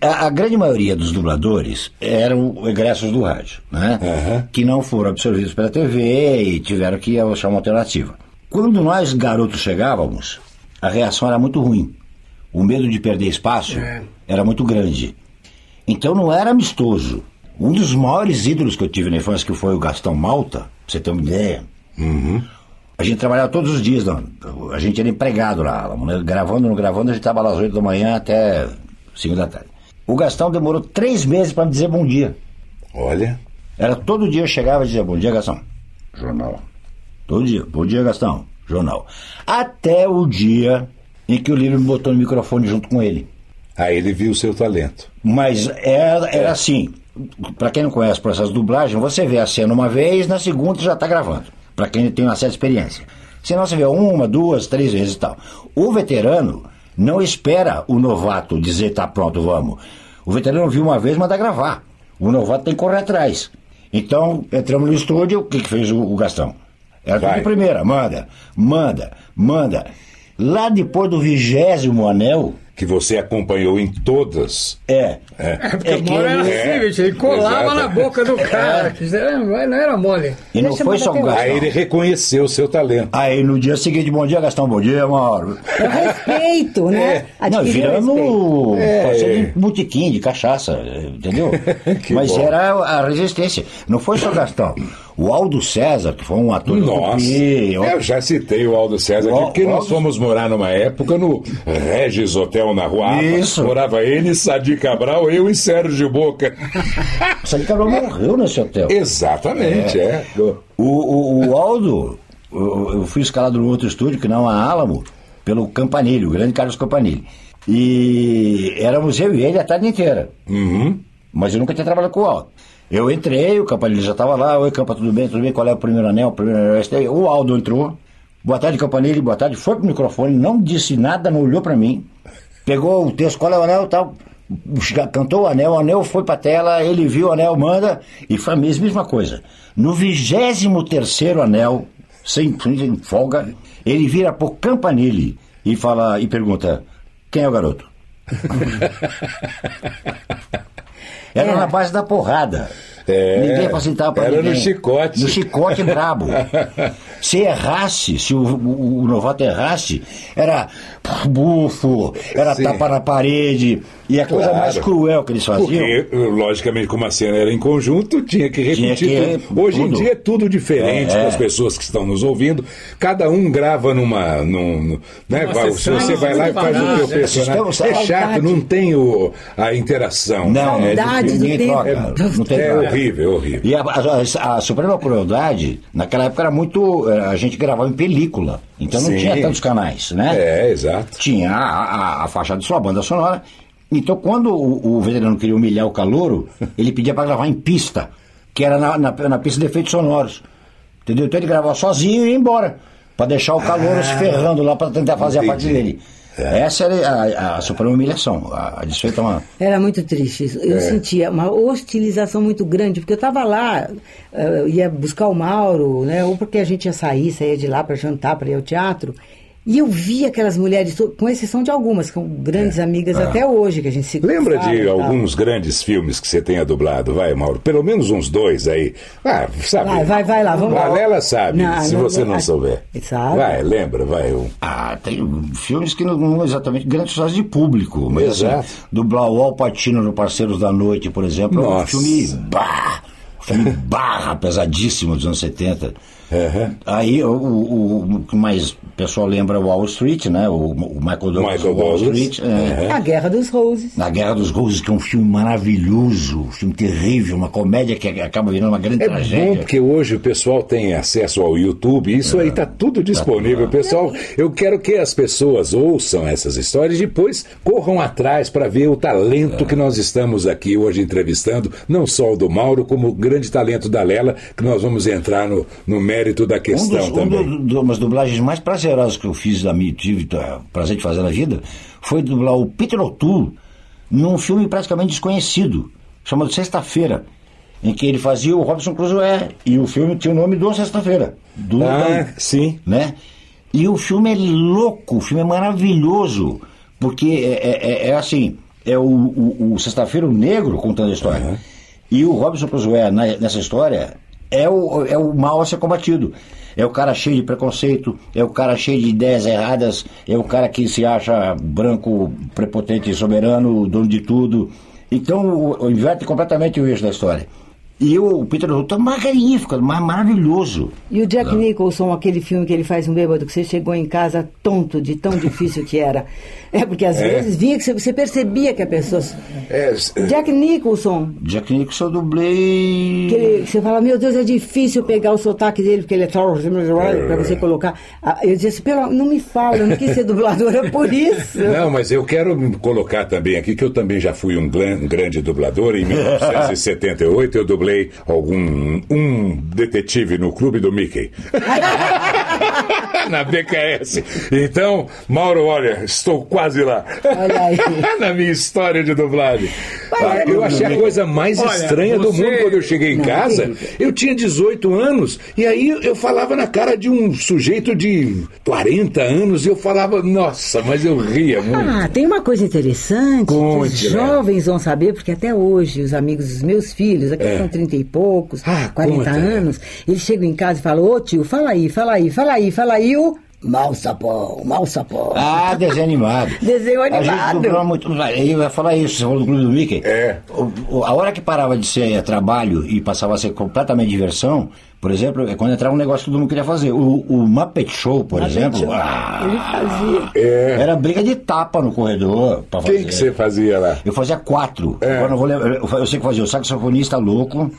a, a grande maioria dos dubladores eram egressos do rádio, né? Aham. Que não foram absorvidos pela TV e tiveram que achar uma alternativa. Quando nós, garotos, chegávamos, a reação era muito ruim. O medo de perder espaço É. era muito grande. Então não era amistoso. Um dos maiores ídolos que eu tive na infância, que foi o Gastão Malta, pra você ter uma ideia. A gente trabalhava todos os dias, não. a gente era empregado lá, gravando, não gravando, a gente estava às 8 da manhã até 5 da tarde. O Gastão demorou três meses para me dizer bom dia. Olha. Era todo dia eu chegava e dizia bom dia, Gastão. Jornal. Todo dia, bom dia, Gastão. Jornal. Até o dia em que o Lírio me botou no microfone junto com ele. Aí ele viu o seu talento. Mas era, era assim. Pra quem não conhece o processo de dublagem, você vê a cena uma vez, na segunda já tá gravando. Pra quem tem uma certa experiência. Senão você vê uma, duas, três vezes e tal. O veterano não espera o novato dizer tá pronto, vamos. O veterano viu uma vez, manda gravar. O novato tem que correr atrás. Então, entramos no estúdio, o que, que fez o, o Gastão? Era tudo Vai. de primeira, manda, manda, manda. Lá depois do vigésimo anel, Que você acompanhou em todas. é. É, porque É o Mauro era ele- assim, é, bicho, ele colava exato. na boca do cara. que isso era- não era mole. E não Deixa foi só o. Gastão. Aí ele reconheceu o seu talento. Aí no dia seguinte, bom dia, Gastão, bom dia, Mauro. É o respeito, né? Não, Adquirir o respeito. viramos É. botequim, de cachaça, entendeu? [laughs] Mas bom. era a resistência. Não foi só Gastão. O Aldo César, que foi um ator Nossa, Tupi, eu já citei o Aldo César O aqui, porque nós Aldo- fomos morar numa época no Regis Hotel na Rua Aba. Isso. Morava ele, Sadi Cabral, eu e Sérgio Boca. [laughs] Sadi Cabral morreu nesse hotel. Exatamente, é. O, o, o Aldo, eu, fui escalado no outro estúdio, que não a Álamo, pelo Campanile, o grande Carlos Campanile. E éramos eu e ele a tarde inteira. Uhum. Mas eu nunca tinha trabalhado com o Aldo. Eu entrei, o Campanile já estava lá, oi Campa, tudo bem, tudo bem, qual é o primeiro anel? O primeiro anel é. O Aldo entrou, boa tarde Campanile, boa tarde, foi pro microfone, não disse nada, não olhou para mim, pegou o texto, qual é o anel tal, cantou o anel, o anel foi pra tela, ele viu o anel, manda, e foi a mesma, coisa. No vigésimo terceiro anel, sem, sem folga, ele vira pro Campanile e fala, e pergunta, quem é o garoto? [laughs] Era na base da porrada. É, ninguém facilitava pra era no ninguém. chicote. No chicote brabo. [laughs] se errasse, se o, o- o novato errasse, era bufo, era Sim. tapa na parede. E a coisa Claro. mais cruel que eles faziam. Porque, logicamente, como a cena era em conjunto, tinha que repetir Tinha que- tudo. Hoje em tudo. dia é tudo diferente É, para é. as pessoas que estão nos ouvindo. Cada um grava numa. Num, num- né, se sessão, você vai lá e faz o teu né? personagem. Estamos- É chato, não tem o, a interação. Não, É do Ninguém tempo. troca, não tem É troca. Horrível, horrível. E a, a- a Suprema Crueldade, naquela época era muito. eh, A gente gravava em película. Então não Sim. tinha tantos canais, né? É, exato. Tinha a, a, a faixa de sua banda sonora. Então, quando o, o veterano queria humilhar o calouro, [laughs] ele pedia para gravar em pista, que era na, na, na pista de efeitos sonoros. Entendeu? Então ele gravava sozinho e ia embora. Para deixar o calouro se ferrando lá para tentar fazer a parte Ah. Dele. Essa era a, a suprema humilhação. A, a desfeita é uma. Era muito triste. isso. É. Eu sentia uma hostilização muito grande, porque eu estava lá, eh, eu ia buscar o Mauro, né? Ou porque a gente ia sair, saía de lá para jantar, para ir ao teatro. E eu via aquelas mulheres, com exceção de algumas, que são grandes amigas até hoje, que a gente se É. Lembra de alguns grandes filmes que você tenha dublado, vai, Mauro? Pelo menos uns dois aí. Ah, sabe? Vai, vai, vai lá, vamos lá. A Lela sabe, Não, se não, você não, não ah, souber. sabe. Vai, lembra, vai. Um. Ah, tem filmes que não, não exatamente grandes sucessos de público, mas assim, Exato. dublar o Al Pacino no Parceiros da Noite, por exemplo, é um Nossa. filme barra, filme barra, pesadíssimo dos anos 70. Aham. Aí o, o, o que mais pessoal lembra é o Wall Street, né? O, o Michael Douglas Michael Wall Douglas. Street. é. A Guerra dos Roses. Na Guerra dos Roses, que é um filme maravilhoso, um filme terrível, uma comédia que acaba virando uma grande É tragédia. bom porque hoje o pessoal tem acesso ao YouTube, isso aí tá tudo disponível. Pessoal, eu quero que as pessoas ouçam essas histórias e depois corram atrás para ver o talento que nós estamos aqui hoje entrevistando, não só o do Mauro, como o grande talento da Lela, que nós vamos entrar no, no mérito da Um questão dos, um também. do- do- umas dublagens mais prazerosas que eu fiz da minha, tive tá, prazer de fazer na vida, foi dublar o Peter O'Toole num filme praticamente desconhecido, chamado Sexta-feira, em que ele fazia o Robson Crusoe, e o filme tinha o nome do Sexta-feira. Do Ah, sim. né? E o filme é louco, o filme é maravilhoso, porque é, é- é- é assim, é o, o- o Sexta-feira o Negro contando a história. E o Robson Crusoe, nessa história, é o, é o mal a ser combatido. É o cara cheio de preconceito, é o cara cheio de ideias erradas, é o cara que se acha branco, prepotente soberano, dono de tudo. Então, inverte completamente o eixo da história. E o Peter O'Toole é magnífico, mas maravilhoso. E o Jack Nicholson, aquele filme que ele faz um bêbado, que você chegou em casa tonto de tão difícil que era. É porque às É. vezes vinha que você, percebia que a pessoa. É, Jack Nicholson, Jack Nicholson eu dublei. que ele- você fala, meu Deus, é difícil pegar o sotaque dele, porque ele é pra você colocar. Ah, Eu disse assim, pelo, não me fala, eu não quis ser dubladora por isso. [laughs] Não, mas eu quero colocar também aqui que eu também já fui um, um grande dublador. Em [laughs] 1978 eu dublei algum um detetive no clube do Mickey. [laughs] [laughs] Na BKS. Então, Mauro, olha, estou quase lá. Olha aí. [laughs] Na minha história de dublagem. Mas Ah, é eu achei a coisa mais Olha, estranha do você- mundo quando eu cheguei em casa. Eu tinha 18 anos e aí eu falava na cara de um sujeito de 40 anos e eu falava, nossa, mas eu ria muito. Ah, tem uma coisa interessante que Conte, os né? jovens vão saber, porque até hoje os amigos dos meus filhos, aqui É. são 30 e poucos, Ah, 40 conta. anos, eles chegam em casa e falam, ô tio, fala aí, fala aí, fala aí, fala aí o mal sapão, mal sapão. Ah, desenho animado. [laughs] Desenho A gente animado. dublou muito. Eu ia falar isso, você falou do Clube do Mickey. É. O- o- a hora que parava de ser trabalho e passava a ser completamente diversão, por exemplo, é quando entrava um negócio que todo mundo queria fazer. O, o Muppet Show, por exemplo. Show. ah, Ele fazia. É. Era briga de tapa no corredor pra fazer. Quem que você fazia lá? Eu fazia quatro. É. Agora não vou lembrar. Eu, sei que fazia o saxofonista louco.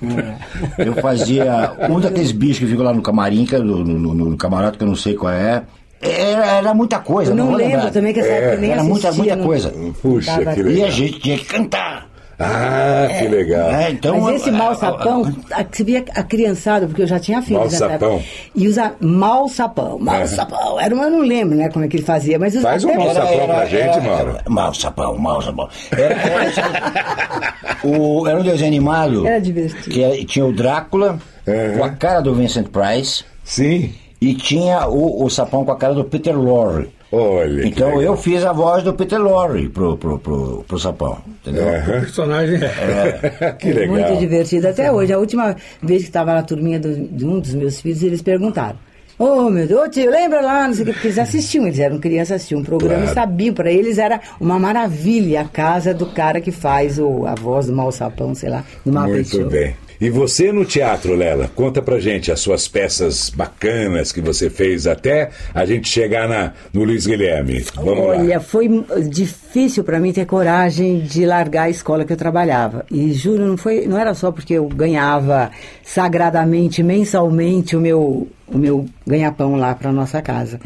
Eu fazia um daqueles bichos que ficam lá no camarim, que é no, no, no- no camarote, que eu não sei qual é. Era, era muita coisa. Eu não vou lembro lembrar. também que essa época nem Era muita, assistia, muita não- coisa. Puxa, que E legal. a gente tinha que cantar. Ah, que legal. É, então, Mas esse mal sapão, a- você via a criançada, porque eu já tinha filhos Mal sapão. E usa mal sapão, mal É. sapão. Era uma, eu não lembro, né, como é que ele fazia, mas os- Faz um mal sapão pra gente, Mauro. Mal sapão, mal sapão. Era, era, o, era um desenho animado. Era divertido. Que era- tinha o Drácula Uhum. com a cara do Vincent Price Sim. e tinha o, o sapão com a cara do Peter Lorre. Olha. Então eu fiz a voz do Peter Lorre pro, pro, pro, pro sapão. Entendeu? O personagem é. [laughs] que legal. Muito divertido. Até hoje, a última vez que estava na turminha do- de um dos meus filhos, eles perguntaram. Ô, meu Deus, ô, tio, lembra lá, não sei o que, porque eles assistiam, eles eram crianças, assistiam um programa Claro. e sabiam, para eles era uma maravilha a casa do cara que faz o, a voz do mal sapão, sei lá, do Muppet Muito Show. bem. E você no teatro, Lela, conta pra gente as suas peças bacanas que você fez até a gente chegar na, no Luiz Guilherme. Vamos Olha, lá. foi difícil para mim ter coragem de largar a escola que eu trabalhava. E juro, não, foi, não era só porque eu ganhava sagradamente, mensalmente, o meu, o meu ganha-pão lá para nossa casa.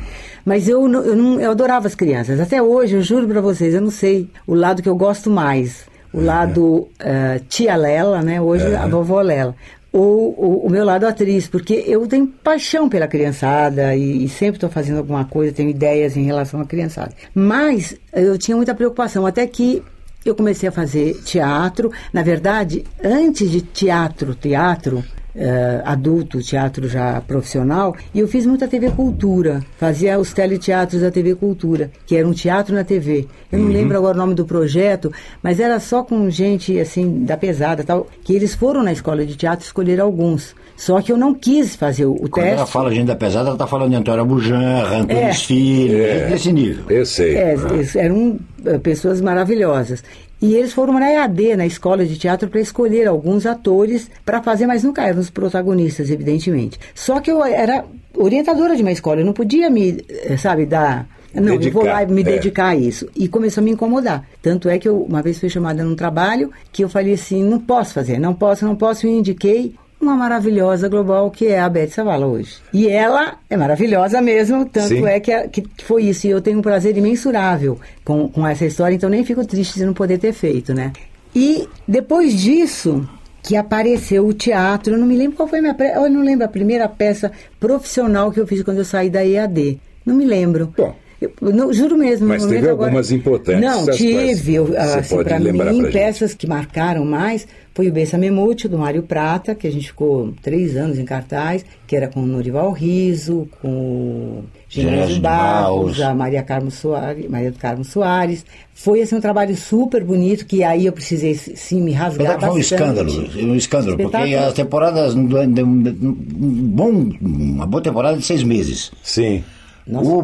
Mas eu, eu, não, eu adorava as crianças. Até hoje, eu juro para vocês, eu não sei o lado que eu gosto mais. O lado eh, tia Lela, né? Hoje a vovó Lela. Ou o, o meu lado atriz, porque eu tenho paixão pela criançada e, e sempre estou fazendo alguma coisa, tenho ideias em relação à criançada. Mas eu tinha muita preocupação, até que eu comecei a fazer teatro. Na verdade, antes de teatro, teatro, eh, adulto, teatro já profissional, e eu fiz muita TV Cultura. Fazia os teleteatros da TV Cultura, que era um teatro na TV. Eu não lembro agora o nome do projeto, mas era só com gente assim da pesada tal, que eles foram na escola de teatro escolher alguns. Só que eu não quis fazer o, Quando teste. ela fala gente da pesada, ela tá falando de Antônio Bujan, Antônio É. Filho, desse nível. Eu sei. É, eles eram eh, pessoas maravilhosas. E eles foram na EAD, na escola de teatro, para escolher alguns atores para fazer, mas nunca eram os protagonistas, evidentemente. Só que eu era orientadora de uma escola, eu não podia me, eh, sabe, dar. Não, eu vou lá me Dedicar, é. dedicar a isso. E começou a me incomodar. Tanto é que eu, uma vez fui chamada num trabalho que eu falei assim: não posso fazer, não posso, não posso. E indiquei uma maravilhosa global que é a Beth Savala hoje. E ela é maravilhosa mesmo, tanto Sim. é que, que foi isso. E eu tenho um prazer imensurável com, com essa história, então nem fico triste de não poder ter feito, né? E depois disso, que apareceu o teatro, eu não me lembro qual foi a minha. Eu não lembro a primeira peça profissional que eu fiz quando eu saí da EAD. Não me lembro. Bom. Eu, não, juro mesmo. Mas teve agora- algumas importantes, Não, tive. Eu, assim, lembrar mim, peças que marcaram mais foi o Bessa Memútil, do Mário Prata, que a gente ficou três anos em cartaz, que era com o Norival Riso, com o Genésio Barros, a Maria Carmo Soares, Maria do Carmo Soares. Foi assim, um trabalho super bonito, que aí eu precisei sim me rasgar que foi um bastante. escândalo, um escândalo, porque as temporadas, um bom, uma boa temporada de seis meses. Sim. Nossa, o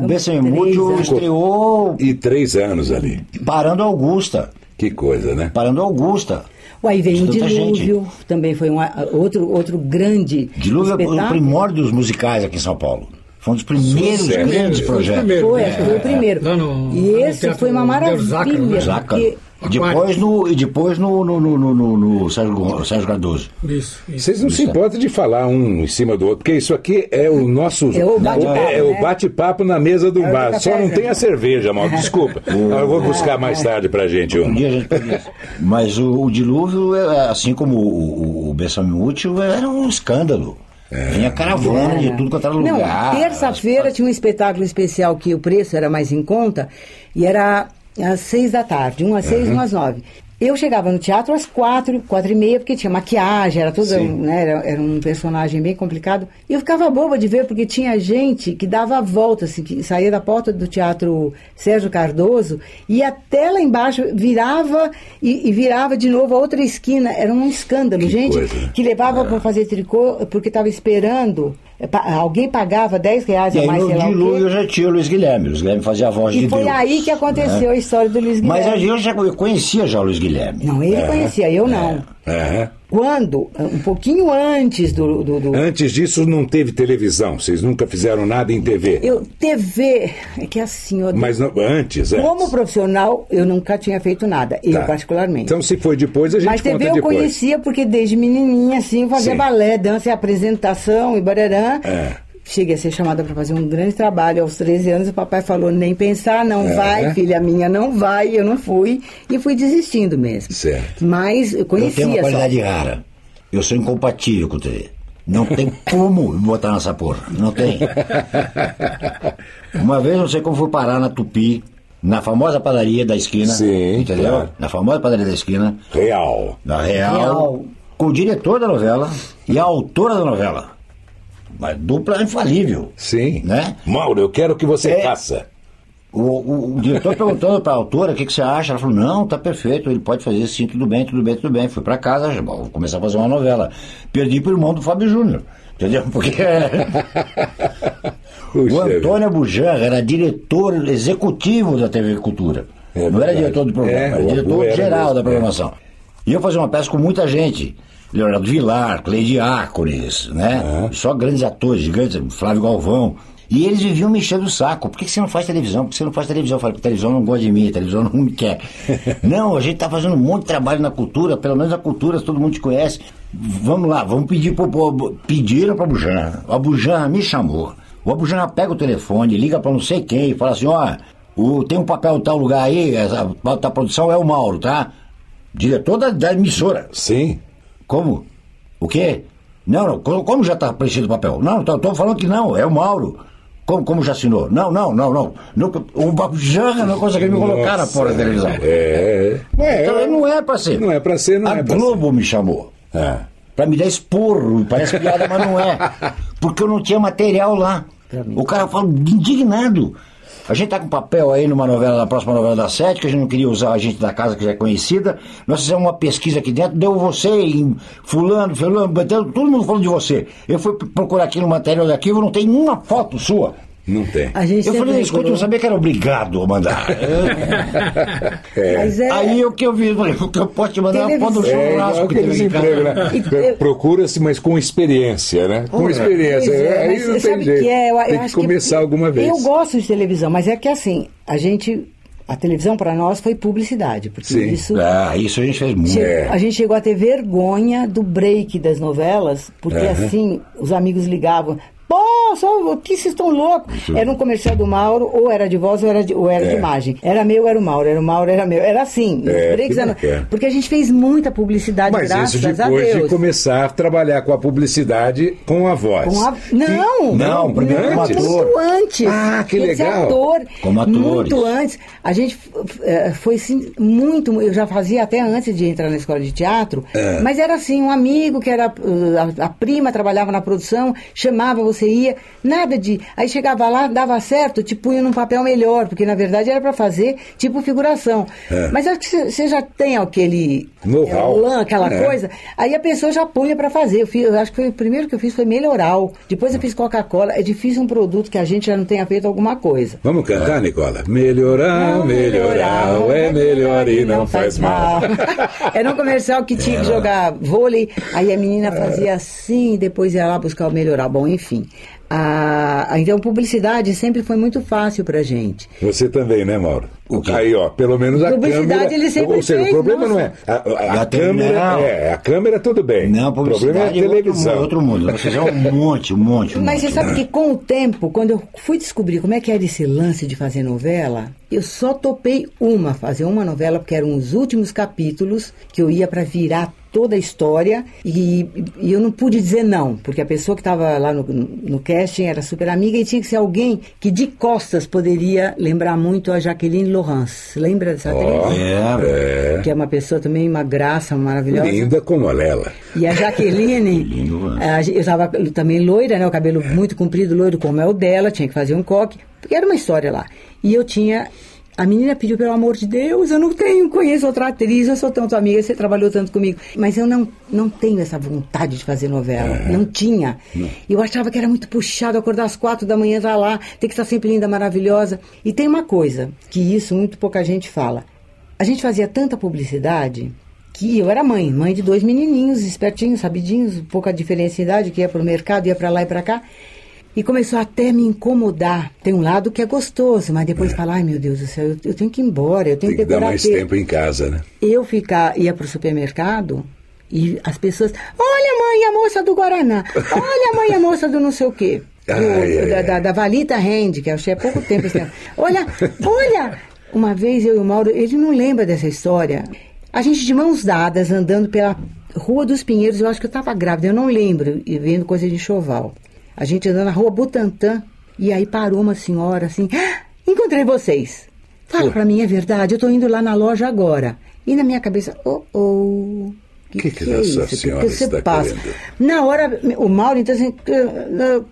anos. estreou E três anos ali. parando Augusta. Que coisa, né? Parando Augusta. O Aí veio o Dilúvio, também foi um, outro, outro grande Dilúvio é o espetáculo. primórdio dos musicais aqui em São Paulo. Foi um dos primeiros Sucesso. grandes Foi o projetos. primeiro. Foi, É, acho que foi o primeiro. lá no- e esse foi uma Zácaro, maravilha. né? Zácaro. porque- Depois no, e depois no, no, no, no, no- no Sérgio, Sérgio Cardoso. Isso, isso. Vocês não se importam de falar um em cima do outro, porque isso aqui é o nosso. É o bate-papo, é, é o né? bate-papo na mesa do É bar. café, Só não né? tem a cerveja, mal. Desculpa. [laughs] Eu vou buscar mais tarde pra gente Um dia a gente pode... Mas o, o dilúvio, é, assim como o, o, o Bessame Útil, era um escândalo. Vinha caravana de tudo quanto era lugar. Não, terça-feira tinha um espetáculo especial que o preço era mais em conta e era às seis da tarde, um às seis, um às nove. Eu chegava no teatro às quatro, quatro e meia, porque tinha maquiagem, era tudo, Sim. né, era, era um personagem bem complicado. E eu ficava boba de ver, porque tinha gente que dava a volta, assim, que saía da porta do teatro Sérgio Cardoso, e até lá embaixo virava e, e virava de novo a outra esquina. Era um escândalo. gente coisa, né? que levava para fazer tricô porque estava esperando. Pa- Alguém pagava 10 reais E a aí mais, no sei lá dilúvio já tinha o Luiz Guilherme. O Luiz Guilherme fazia a voz de E foi Deus. aí que aconteceu a história do Luiz Mas Guilherme. eu já eu conhecia já o Luiz Guilherme. Não, ele conhecia, eu não. É. Quando, um pouquinho antes do. do, do- Antes disso, não teve televisão. Vocês nunca fizeram nada em TV. eu, TV, é que assim, eu, Mas não- antes, é. como profissional, eu nunca tinha feito nada, eu Tá. particularmente. Então, se foi depois, a gente Mas TV eu depois. conhecia porque desde menininha, assim, fazia Sim. balé, dança e apresentação e bararã. É. Cheguei a ser chamada para fazer um grande trabalho aos 13 anos. O papai falou: nem pensar, não É. vai, filha minha, não vai. Eu não fui. E fui desistindo mesmo. Certo. Mas eu Eu conhecia. tenho uma só. qualidade rara. Eu sou incompatível com TV. Não tem como me botar nessa porra. Não tem. [laughs] Uma vez não sei como fui parar na Tupi, na famosa padaria da esquina. Sim, Entendeu? claro. Na famosa padaria da esquina, Real. na Real, Real. com o diretor da novela e a autora da novela. Uma dupla infalível. Sim. Né? Mauro, eu quero que você É. faça. O, o- o diretor [laughs] perguntando para a autora o que, que você acha. Ela falou: Não, tá perfeito, ele pode fazer sim, tudo bem, tudo bem, tudo bem. Fui para casa, vou começar a fazer uma novela. Perdi pro irmão do Fábio Júnior. Entendeu? [laughs] Porque Puxa o Antônio Bujan era diretor executivo da TV Cultura. É Não era diretor do programa, É, era o diretor era geral mesmo, da é. programação. E eu fazia uma peça com muita gente. Leonardo Vilar, Cleide Ácones, né? Só grandes atores, gigantes, Flávio Galvão. E eles viviam me enchendo o saco. Por que você não faz televisão? Por que você não faz televisão? Eu falei, televisão não gosta de mim, televisão não me quer. [laughs] não, a gente tá fazendo um monte de trabalho na cultura, pelo menos a cultura todo mundo te conhece. Vamos lá, vamos pedir pro povo. Pediram pra Bujan. O Bujan me chamou. O Abujan pega o telefone, liga pra não sei quem, e fala assim, ó, o, tem um papel em tal lugar aí, essa da produção é o Mauro, tá? Diretor da, da emissora. Sim. Como? O quê? Não, não, como, já está preenchido o papel? Não, estou falando que não, é o Mauro. Como, como já assinou? Não, não, não, não. o Babujanga não conseguiu me colocar na porra da televisão. É. é. Então, não é pra ser. Não é pra ser, não A é Globo me chamou. É. Pra me dar esporro. Parece piada, mas não é. [laughs] Porque eu não tinha material lá. O cara fala indignado. A gente tá com papel aí numa novela, na próxima novela da Sete, que a gente não queria usar a gente da casa que já é conhecida. Nós fizemos uma pesquisa aqui dentro, deu você, em fulano, fulano, todo mundo falando de você. Eu fui procurar aqui no material de arquivo, não tem uma foto sua. Não tem. A gente Eu falei, escuta, eu sabia que era obrigado a mandar. [laughs] É. Mas é, Aí o que eu vi, eu falei, eu posso te mandar uma foto do. É churrasco que teve aqui em empregos, casa. né? E eu- Procura-se, mas com experiência, né? Com experiência. Pois é, Aí mas não tem sabe jeito. que é? Eu, eu tem que acho começar alguma vez. Eu gosto de televisão, mas é que assim, a gente. A televisão para nós foi publicidade, porque Sim. isso. Ah, isso a gente fez muito. É. A gente chegou a ter vergonha do break das novelas, porque Aham. assim, os amigos ligavam. Só, o que vocês estão loucos? Era um comercial do Mauro, ou era de voz ou era de, ou era de É. imagem. Era meu, era o Mauro, era o Mauro, era meu. Era assim. É, que bacana. porque a gente fez muita publicidade, Mas graças isso a depois Deus. de começar a trabalhar com a publicidade com a voz. Com a- Não, Não, primeiro como muito ator. antes. Ah, que legal. ator. Como atores. Muito antes. A gente eh, foi assim, muito. Eu já fazia até antes de entrar na escola de teatro. É. Mas era assim, um amigo que era. uh, a, a prima trabalhava na produção, chamava, você ia. Nada de. Aí chegava lá, dava certo, te punha num papel melhor, porque na verdade era para fazer tipo figuração. É. Mas acho que você- já tem aquele. Know-how. lã, aquela É. coisa. Aí a pessoa já punha para fazer. Eu, fiz, eu acho que foi, o primeiro que eu fiz foi melhoral. Depois eu fiz Coca-Cola. É difícil um produto que a gente já não tenha feito alguma coisa. Vamos cantar, Nicola? Melhorar, melhorar, é melhor e não faz mal. Era um [laughs] comercial que tinha que jogar vôlei, aí a menina fazia assim, depois ia lá buscar o melhorar. Bom, enfim. A, então, publicidade sempre foi muito fácil pra gente. Você também, né, Mauro? O quê? Aí, ó, pelo menos a Publicidade câmera. ele sempre Ou seja, fez, o problema nossa. não é. A, a- a câmera. É, a câmera tudo bem. Não, o problema é a publicidade é televisão. outro, mundo, outro mundo. Fizemos um monte, um monte, um Mas você monte. sabe que com o tempo, quando eu fui descobrir como é que era esse lance de fazer novela, eu só topei uma, fazer uma novela, porque eram os últimos capítulos que eu ia para virar toda a história e, e eu não pude dizer não, porque a pessoa que estava lá no, no casting era super amiga e tinha que ser alguém que de costas poderia lembrar muito a Jaqueline Laurence. Lembra dessa Ó, atriz? É, Que é uma pessoa também, uma graça maravilhosa. linda como a Lela. E a Jaqueline, eu estava também loira, né? O cabelo muito comprido, loiro como é o dela, tinha que fazer um coque, porque era uma história lá. E eu tinha. A menina pediu, pelo amor de Deus, eu não tenho, conheço outra atriz, eu sou tanto amiga, você trabalhou tanto comigo. Mas eu não, não tenho essa vontade de fazer novela. Não tinha. Eu achava que era muito puxado acordar às quatro da manhã, estar lá, ter que estar sempre linda, maravilhosa. E tem uma coisa, que isso muito pouca gente fala. A gente fazia tanta publicidade que eu era mãe, mãe de dois menininhos, espertinhos, sabidinhos, pouca diferença de idade, que ia pro mercado, ia para lá e para cá. E começou até me incomodar. Tem um lado que é gostoso, mas depois fala, ai meu Deus do céu, eu, eu tenho que ir embora, eu tenho Tem que que dar decorar mais texto." tempo em casa, né? Eu ficar, ia pro supermercado e as pessoas, olha mãe, a moça do Guaraná, olha mãe, a moça do não sei o quê. [laughs] Do- Ai, ai, da, da, da Valita Hand, que eu achei há pouco tempo esse tempo. [laughs] Olha, olha! Uma vez eu e o Mauro, ele não lembra dessa história. A gente de mãos dadas, andando pela Rua dos Pinheiros, eu acho que eu estava grávida, eu não lembro, e vendo coisa de enxoval. A gente andando na rua Butantã, e aí parou uma senhora assim, "Ah, encontrei vocês. Fala pra mim, é verdade, eu tô indo lá na loja agora. E na minha cabeça, oh, oh. Que que essa senhora você está passa? querendo? Na hora, o Mauro, então assim, que,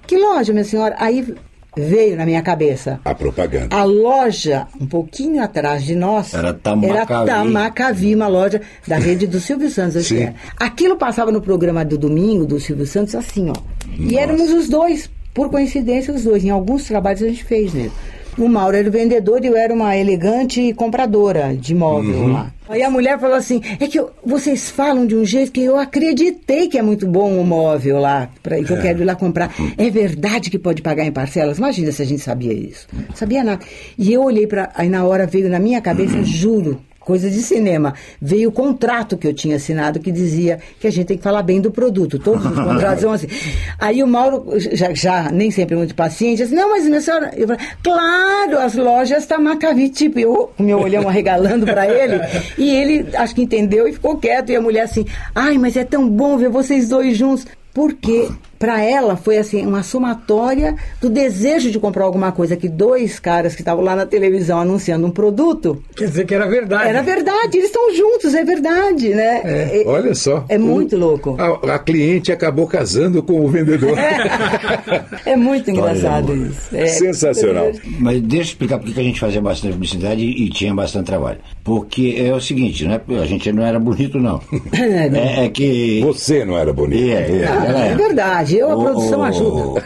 que loja, minha senhora? Aí veio na minha cabeça. A propaganda. A loja, um pouquinho atrás de nós, Era Tamacavi. era Tamacavi, uma loja da rede do Silvio Santos. Sim. que era. Aquilo passava no programa do domingo do Silvio Santos assim, ó. E éramos os dois, por coincidência, os dois. Em alguns trabalhos a gente fez mesmo. O Mauro era o vendedor e eu era uma elegante compradora de imóvel Uhum. lá. Aí a mulher falou assim: é que eu- vocês falam de um jeito que eu acreditei que é muito bom o móvel lá, pra, que eu quero ir lá comprar. É verdade que pode pagar em parcelas? Imagina se a gente sabia isso. Não sabia nada. E eu olhei para. Aí na hora veio na minha cabeça, juro. Coisa de cinema. Veio o contrato que eu tinha assinado que dizia que a gente tem que falar bem do produto. Todos os contratos são assim. [laughs] Aí o Mauro, já, já nem sempre muito paciente, disse, não, mas minha senhora. Eu falei, claro, as lojas Tamacavi, tipo, eu com meu olhão arregalando para ele. E ele, acho que entendeu e ficou quieto. E a mulher assim, ai, mas é tão bom ver vocês dois juntos. Porque para ela foi assim uma somatória do desejo de comprar alguma coisa que dois caras que estavam lá na televisão anunciando um produto Quer dizer que era verdade. era verdade, eles estão juntos, é verdade, né? É, Olha só. É muito O- louco. A, a cliente acabou casando com o vendedor. É [laughs] muito História de engraçado amor. isso. É. Sensacional. Mas deixa eu explicar por que que a gente fazia bastante publicidade e, e tinha bastante trabalho. Porque é o seguinte, né? A gente não era bonito, não. [laughs] É, não. É, é que. Você não era bonito. É, é, Ela é verdade, eu, a O- produção ajuda.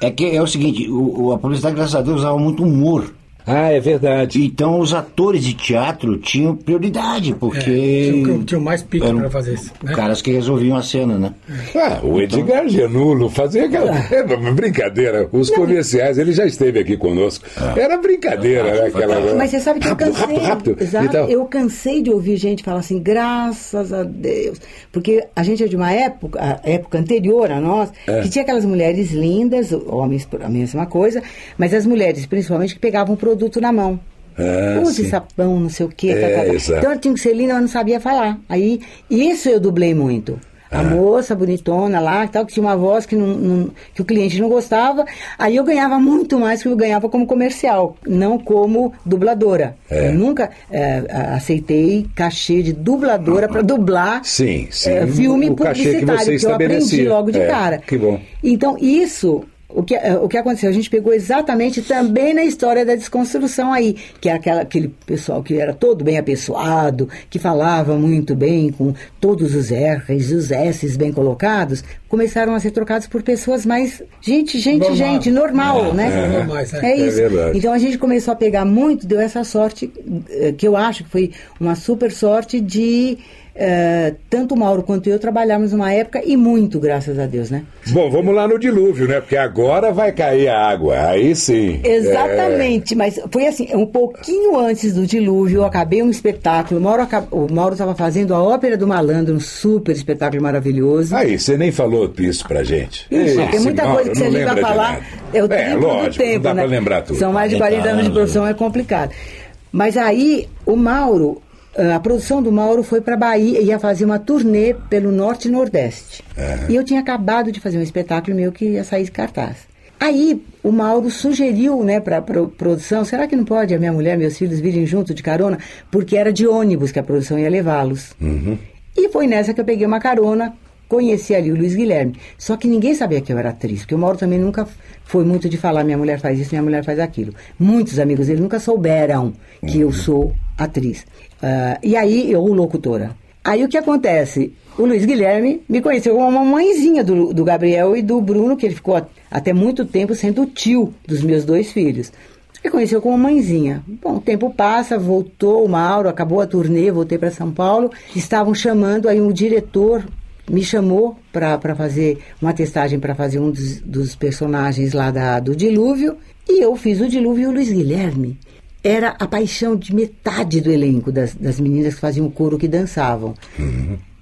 É que é o seguinte, o, o- a publicidade, graças a Deus, usava muito humor. Ah, é verdade. Então os atores de teatro tinham prioridade, porque. É, tinham- tinham mais pique pra fazer isso, né? Caras que resolviam a cena, né? Ah, o Edgar Genulo fazia aquela. [laughs] É, brincadeira. Os comerciais, ele já esteve aqui conosco. Era brincadeira, né? Aquela... Mas você sabe que eu Rápido, cansei. Rápido, rápido. Exato, E tal. eu cansei de ouvir gente falar assim, graças a Deus. Porque a gente é de uma época, a época anterior a nós, É. que tinha aquelas mulheres lindas, homens a mesma coisa, mas as mulheres, principalmente, que pegavam o produto na mão. Ah, Use sim. sapão, não sei o quê. É, tá, tá, tá. exato. Então ela tinha que ser linda, mas não sabia falar. Aí, isso eu dublei muito. A moça bonitona lá, tal, que tinha uma voz que, não, não- que o cliente não gostava. Aí eu ganhava muito mais que eu ganhava como comercial, não como dubladora. É. Eu nunca a- aceitei cachê de dubladora para dublar Sim, sim. eh, filme O cachê que publicitário, você que, eu aprendi logo de É, cara. que bom. Então, isso, o que, eh, o que aconteceu? A gente pegou exatamente também na história da desconstrução aí, que é aquela, aquele pessoal que era todo bem apessoado, que falava muito bem, com todos os R's e os S's bem colocados, começaram a ser trocados por pessoas mais. Gente, gente, Normal. gente, normal, É, né? é, normais, é. É É isso. verdade. Então a gente começou a pegar muito, deu essa sorte, eh, que eu acho que foi uma super sorte de. Eh, tanto o Mauro quanto eu trabalharmos numa época e muito, graças a Deus, né? Bom, vamos lá no dilúvio, né? Porque agora vai cair a água. Aí sim. Exatamente, mas foi assim, um pouquinho antes do dilúvio, eu acabei um espetáculo. O Mauro estava fazendo a Ópera do Malandro, um super espetáculo maravilhoso. É. Aí, você nem falou isso pra gente. Ixi, Esse tem muita Mauro coisa que a vai lembra de falar. É o é, lógico, do tempo, não dá né? pra lembrar tudo. São mais de 40 anos de produção, é complicado. Mas aí, o Mauro, a produção do Mauro foi para Bahia, ia fazer uma turnê pelo Norte e Nordeste. E eu tinha acabado de fazer um espetáculo meu que ia sair de cartaz. Aí o Mauro sugeriu, né, para produção, será que não pode a minha mulher, meus filhos virem junto de carona? Porque era de ônibus que a produção ia levá-los. E foi nessa que eu peguei uma carona, conheci ali o Luiz Guilherme. Só que ninguém sabia que eu era atriz, porque o Mauro também nunca foi muito de falar, minha mulher faz isso, minha mulher faz aquilo. Muitos amigos dele nunca souberam que eu sou atriz. Ah, e aí, eu locutora. Aí o que acontece? O Luiz Guilherme me conheceu como uma mãezinha do, do Gabriel e do Bruno, que ele ficou até muito tempo sendo tio dos meus dois filhos. Me conheceu como mãezinha. Bom, o tempo passa, voltou o Mauro, acabou a turnê, voltei para São Paulo. Estavam chamando, aí um diretor me chamou para fazer uma testagem para fazer um dos, dos personagens lá da, do Dilúvio. E eu fiz o Dilúvio e o Luiz Guilherme. Era a paixão de metade do elenco das, das meninas que faziam coro que dançavam.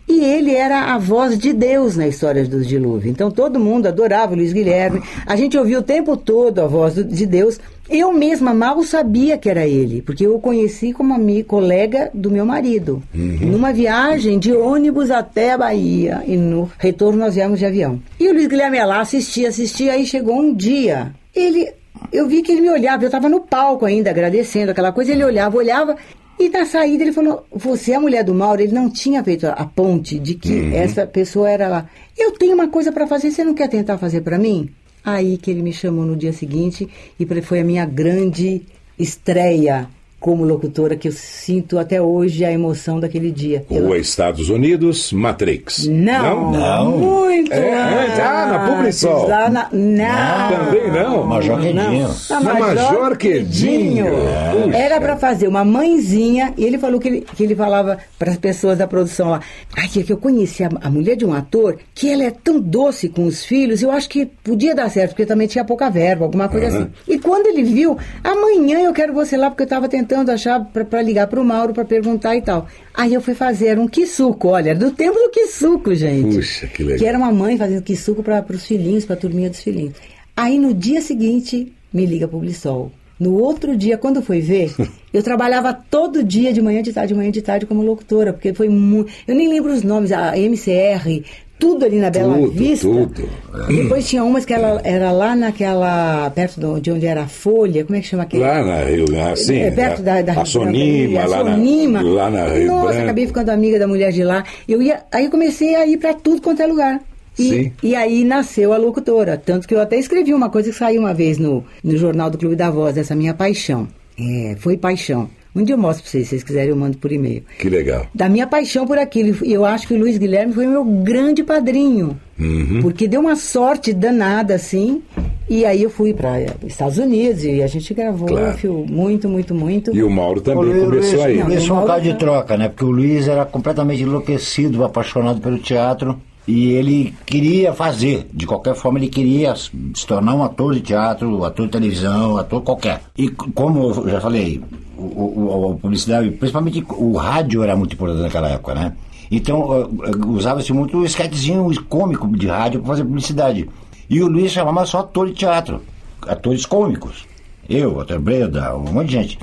E ele era a voz de Deus na história do dilúvio. Então todo mundo adorava o Luiz Guilherme. A gente ouvia o tempo todo a voz de Deus. Eu mesma mal sabia que era ele, porque eu o conheci como amigo, colega do meu marido. Numa viagem de ônibus até a Bahia. E no retorno nós viemos de avião. E o Luiz Guilherme ia lá, assistia, assistia. Aí chegou um dia. Ele. Eu vi que ele me olhava, eu estava no palco ainda, agradecendo aquela coisa, ele olhava, olhava, e na saída ele falou: Você é a mulher do Mauro? Ele não tinha feito a, a ponte de que essa pessoa era lá. Eu tenho uma coisa para fazer, você não quer tentar fazer para mim? Aí que ele me chamou no dia seguinte e foi a minha grande estreia como locutora que eu sinto até hoje a emoção daquele dia. Rua Estados Unidos, Matrix. Não, Não? muito É, antes. ah, na Publisol. Lá na, não. Também não? Major Quedinho. Na Major Quedinho. Puxa. Era para fazer uma mãezinha e ele falou que ele, que ele falava para as pessoas da produção lá. Ai, que que eu conheci a, a mulher de um ator que ela é tão doce com os filhos, eu acho que podia dar certo, porque também tinha pouca verba, alguma coisa assim. E quando ele viu, amanhã eu quero você lá, porque eu estava tentando achar para ligar para o Mauro para perguntar e tal. Aí eu fui fazer, um quisuco, olha, era do tempo do quisuco, gente. Puxa, que legal. Que era uma mãe fazendo quisuco para os filhinhos, para a turminha dos filhinhos. Aí no dia seguinte, me liga Publisol. No outro dia, quando foi ver, [laughs] eu trabalhava todo dia, de manhã, de tarde, de manhã, de tarde, como locutora, porque foi muito. Eu nem lembro os nomes, a MCR, tudo ali na Bela Tudo, Vista. tudo. E depois tinha umas que ela era lá naquela. perto do- de onde era a Folha, como é que chama aquele? Lá na Rio, assim, É, perto da, da a Sonima, a lá, Sonima. Na, lá na Rio Nossa, Branco. acabei ficando amiga da mulher de lá. Eu ia, aí eu comecei a ir para tudo quanto é lugar. Sim. E, e aí nasceu a locutora. Tanto que eu até escrevi uma coisa que saiu uma vez no, no Jornal do Clube da Voz, essa minha paixão. É, foi paixão. Um dia eu mostro para vocês, se vocês quiserem, eu mando por e-mail. Que legal. Da minha paixão por aquilo. E eu acho que o Luiz Guilherme foi meu grande padrinho. Uhum. Porque deu uma sorte danada, assim. E aí eu fui para Estados Unidos e a gente gravou Claro. fio, muito, muito, muito. E o Mauro O também Luiz, começou Luiz, aí. Foi um caso de troca, né? Porque o Luiz era completamente enlouquecido, apaixonado pelo teatro. E ele queria fazer, de qualquer forma, ele queria se tornar um ator de teatro, ator de televisão, ator qualquer. E como eu já falei, o, o- a publicidade, principalmente o rádio era muito importante naquela época, né? Então usava-se muito o esquetezinho cômico de rádio para fazer publicidade. E o Luiz chamava só ator de teatro, atores cômicos. Eu, Walter Breda, um monte de gente.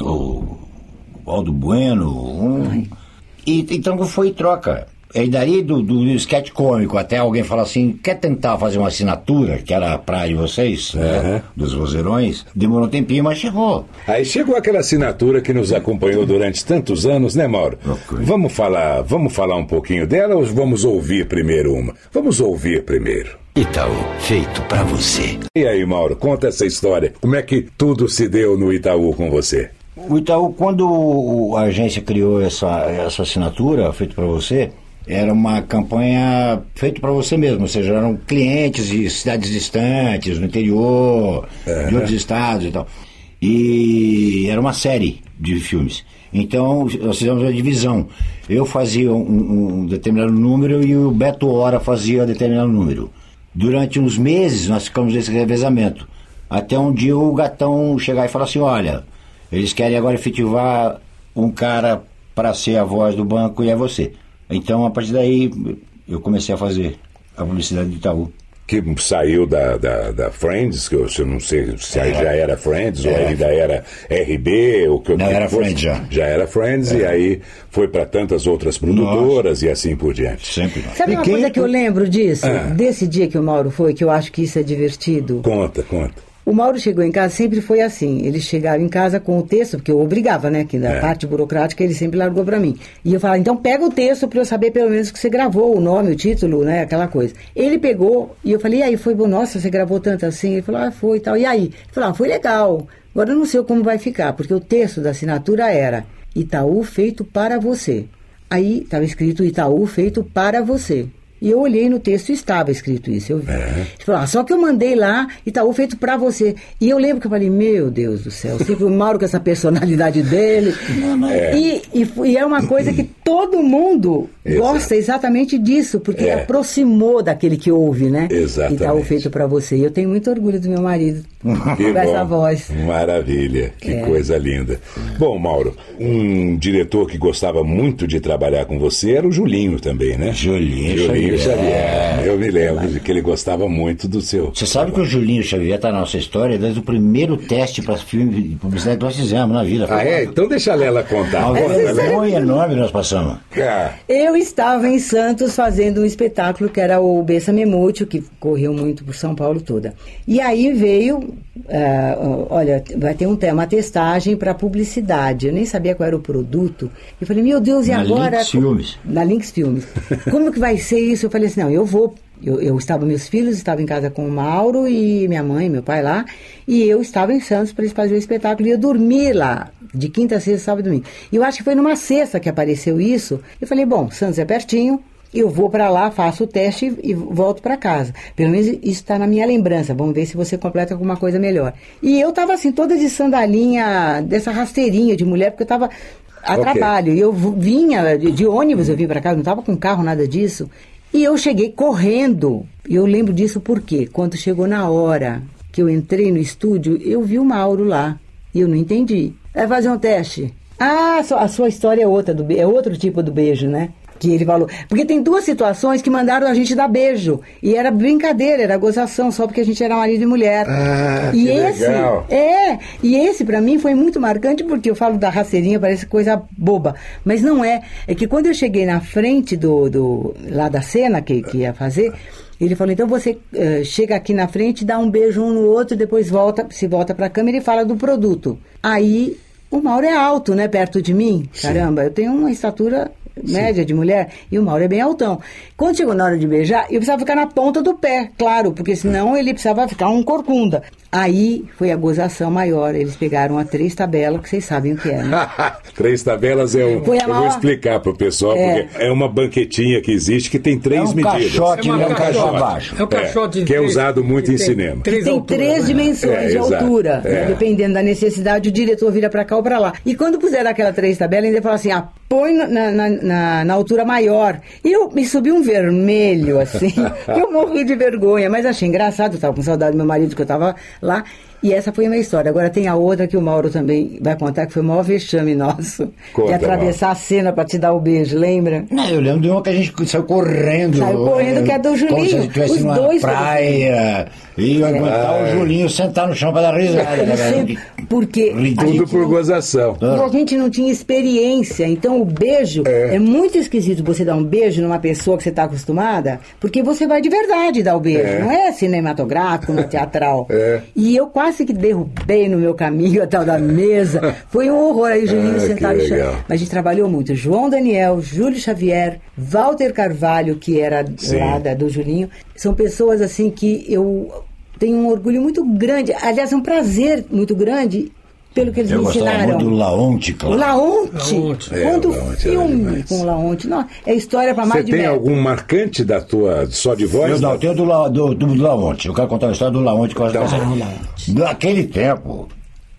O Aldo Bueno. um- E, então foi troca. E daí do, do, do sketch cômico até alguém falar assim, quer tentar fazer uma assinatura, que era a praia de vocês, né, dos vozeirões, demorou um tempinho, mas chegou. Aí chegou aquela assinatura que nos acompanhou durante tantos anos, né, Mauro? Ok. Vamos falar, vamos falar um pouquinho dela ou vamos ouvir primeiro uma? Vamos ouvir primeiro. Itaú, feito pra você. E aí, Mauro, conta essa história. Como é que tudo se deu no Itaú com você? O Itaú, quando a agência criou essa, essa assinatura, feito para você, era uma campanha feita para você mesmo, ou seja, eram clientes de cidades distantes, no interior, de outros estados e tal. E era uma série de filmes. Então, nós fizemos uma divisão. Eu fazia um, um determinado número e o Beto Hora fazia determinado número. Durante uns meses, nós ficamos nesse revezamento. Até um dia o gatão chegar e falar assim: olha, eles querem agora efetivar um cara para ser a voz do banco e é você. Então, a partir daí, eu comecei a fazer a publicidade do Itaú. Que saiu da, da, da Friends, que eu, eu não sei se aí já era Friends ou ainda era RB. Ou que, Não, que era fosse. Friends já. Já era Friends e aí foi para tantas outras produtoras e assim por diante. Sempre. Sabe E uma quem- coisa que eu lembro disso? Ah. Desse dia que o Mauro foi, que eu acho que isso é divertido. Conta, conta. O Mauro chegou em casa, sempre foi assim. Ele chegava em casa com o texto, porque eu obrigava, né? Que na É. parte burocrática ele sempre largou pra mim. E eu falava, então pega o texto pra eu saber pelo menos que você gravou, o nome, o título, né? Aquela coisa. Ele pegou e eu falei, e aí, foi bom, nossa, você gravou tanto assim? Ele falou, ah, foi e tal. E aí? Ele falou, ah, foi legal. Agora eu não sei como vai ficar, porque o texto da assinatura era Itaú feito para você. Aí estava escrito Itaú feito para você. E eu olhei no texto e estava escrito isso. Eu vi. Ele falou, ah, só que eu mandei lá, Itaú feito pra você. E eu lembro que eu falei, meu Deus do céu, sempre o Mauro com essa personalidade dele. [laughs] E, e, fu- e é uma coisa que todo mundo Exato. gosta exatamente disso, porque É. aproximou daquele que ouve, né? Exatamente. Itaú feito pra você. E eu tenho muito orgulho do meu marido [laughs] Que com essa bom. voz. Maravilha, que É. coisa linda. Bom, Mauro, um diretor que gostava muito de trabalhar com você era o Julinho também, né? Julinho Julinho Xavier. Xavier. Eu me lembro de que ele gostava muito do seu. Você sabe que o Julinho Xavier está na nossa história desde o primeiro teste para filme de publicidade que nós fizemos na vida. Ah, é? Então deixa a Lela contar. Uma vergonha enorme nós passamos. Ah, Eu estava em Santos fazendo um espetáculo que era o Bessa Memúcio, que correu muito por São Paulo toda. E aí veio, ah, olha, vai ter um tema, uma testagem para publicidade. Eu nem sabia qual era o produto. Eu falei, meu Deus, e Na agora? Lynx Filmes. Na Lynx Filmes. Como que vai ser isso? Eu falei assim, não, eu vou Eu, eu estava, meus filhos estavam em casa com o Mauro e minha mãe, meu pai lá, e eu estava em Santos para eles fazerem o espetáculo. E eu dormi lá, de quinta a sexta, sábado e domingo. E eu acho que foi numa sexta que apareceu isso. Eu falei, bom, Santos é pertinho, eu vou para lá, faço o teste e, volto para casa. Pelo menos isso está na minha lembrança. Vamos ver se você completa alguma coisa melhor. E eu estava assim, toda de sandalinha, dessa rasteirinha de mulher, porque eu estava a Ok. trabalho. E eu vinha de, de ônibus, eu vim para casa, não estava com carro, nada disso. E eu cheguei correndo. E eu lembro disso porque quando chegou na hora que eu entrei no estúdio, eu vi o Mauro lá. E eu não entendi. Vai fazer um teste. Ah, a sua história é outra, do, é outro tipo do beijo, né? Que ele falou. Porque tem duas situações que mandaram a gente dar beijo. E era brincadeira, era gozação, só porque a gente era marido e mulher. Ah, e esse, legal. é, e esse pra mim foi muito marcante porque eu falo da rasteirinha, parece coisa boba. Mas não é. É que quando eu cheguei na frente do, do lá da cena que, que ia fazer, ele falou, então você eh, chega aqui na frente, dá um beijo um no outro, depois volta, se volta pra câmera e fala do produto. Aí o Mauro é alto, né, perto de mim. Caramba, eu tenho uma estatura média de mulher e o Mauro é bem altão. Quando chegou na hora de beijar, eu precisava ficar na ponta do pé, claro, porque senão ele precisava ficar um corcunda. Aí foi a gozação maior. Eles pegaram a três tabelas, que vocês sabem o que é, né? [laughs] três tabelas é um. Foi a eu vou maior- explicar pro pessoal, É. porque é uma banquetinha que existe que tem três É um medidas. caixote, É uma é um caixote. caixote abaixo. É o caixote de que é usado muito em tem cinema. três tem três né? dimensões É, de altura. né? É. Dependendo da necessidade, o diretor vira pra cá ou pra lá. E quando puseram aquela três tabelas, ainda falou assim: ah, põe na, na, na- na altura maior. E eu me subi um vermelho, assim, [laughs] que eu morri de vergonha, mas achei engraçado, eu tava com saudade do meu marido que eu tava lá. E essa foi a minha história. Agora tem a outra que o Mauro também vai contar, que foi o maior vexame nosso. Conta, de atravessar a cena pra te dar o beijo, lembra? Não, eu lembro de uma que a gente saiu correndo. Saiu correndo, que é do Como se Julinho. gente estivesse Os numa dois praia. E aguentar o Julinho sentar no chão pra dar risada. Né, porque Ridículo. Tudo por não- gozação. E a gente não tinha experiência. Então o beijo é. muito esquisito você dar um beijo numa pessoa que você está acostumada, porque você vai de verdade dar o beijo. É. Não é cinematográfico, não é teatral. É. E eu quase que derrubei no meu caminho a tal da mesa. Foi um horror. Aí Julinho Ah, que sentado legal. Mas a gente trabalhou muito. João Daniel, Júlio Xavier, Walter Carvalho, que era Sim. lá da- do Julinho. São pessoas assim que eu tenho um orgulho muito grande. Aliás, é um prazer muito grande pelo que eles Eu me ensinaram. muito do Laonte, O claro. Laonte. Laonte. É, Quando o filme com o Laonte. Não, é história para Você mais de tem metro. algum marcante da tua só de voz? Eu não, tenho do, La- do, do, do Laonte. Eu quero contar a história do Laonte que eu acho Então, que é. Naquele tempo,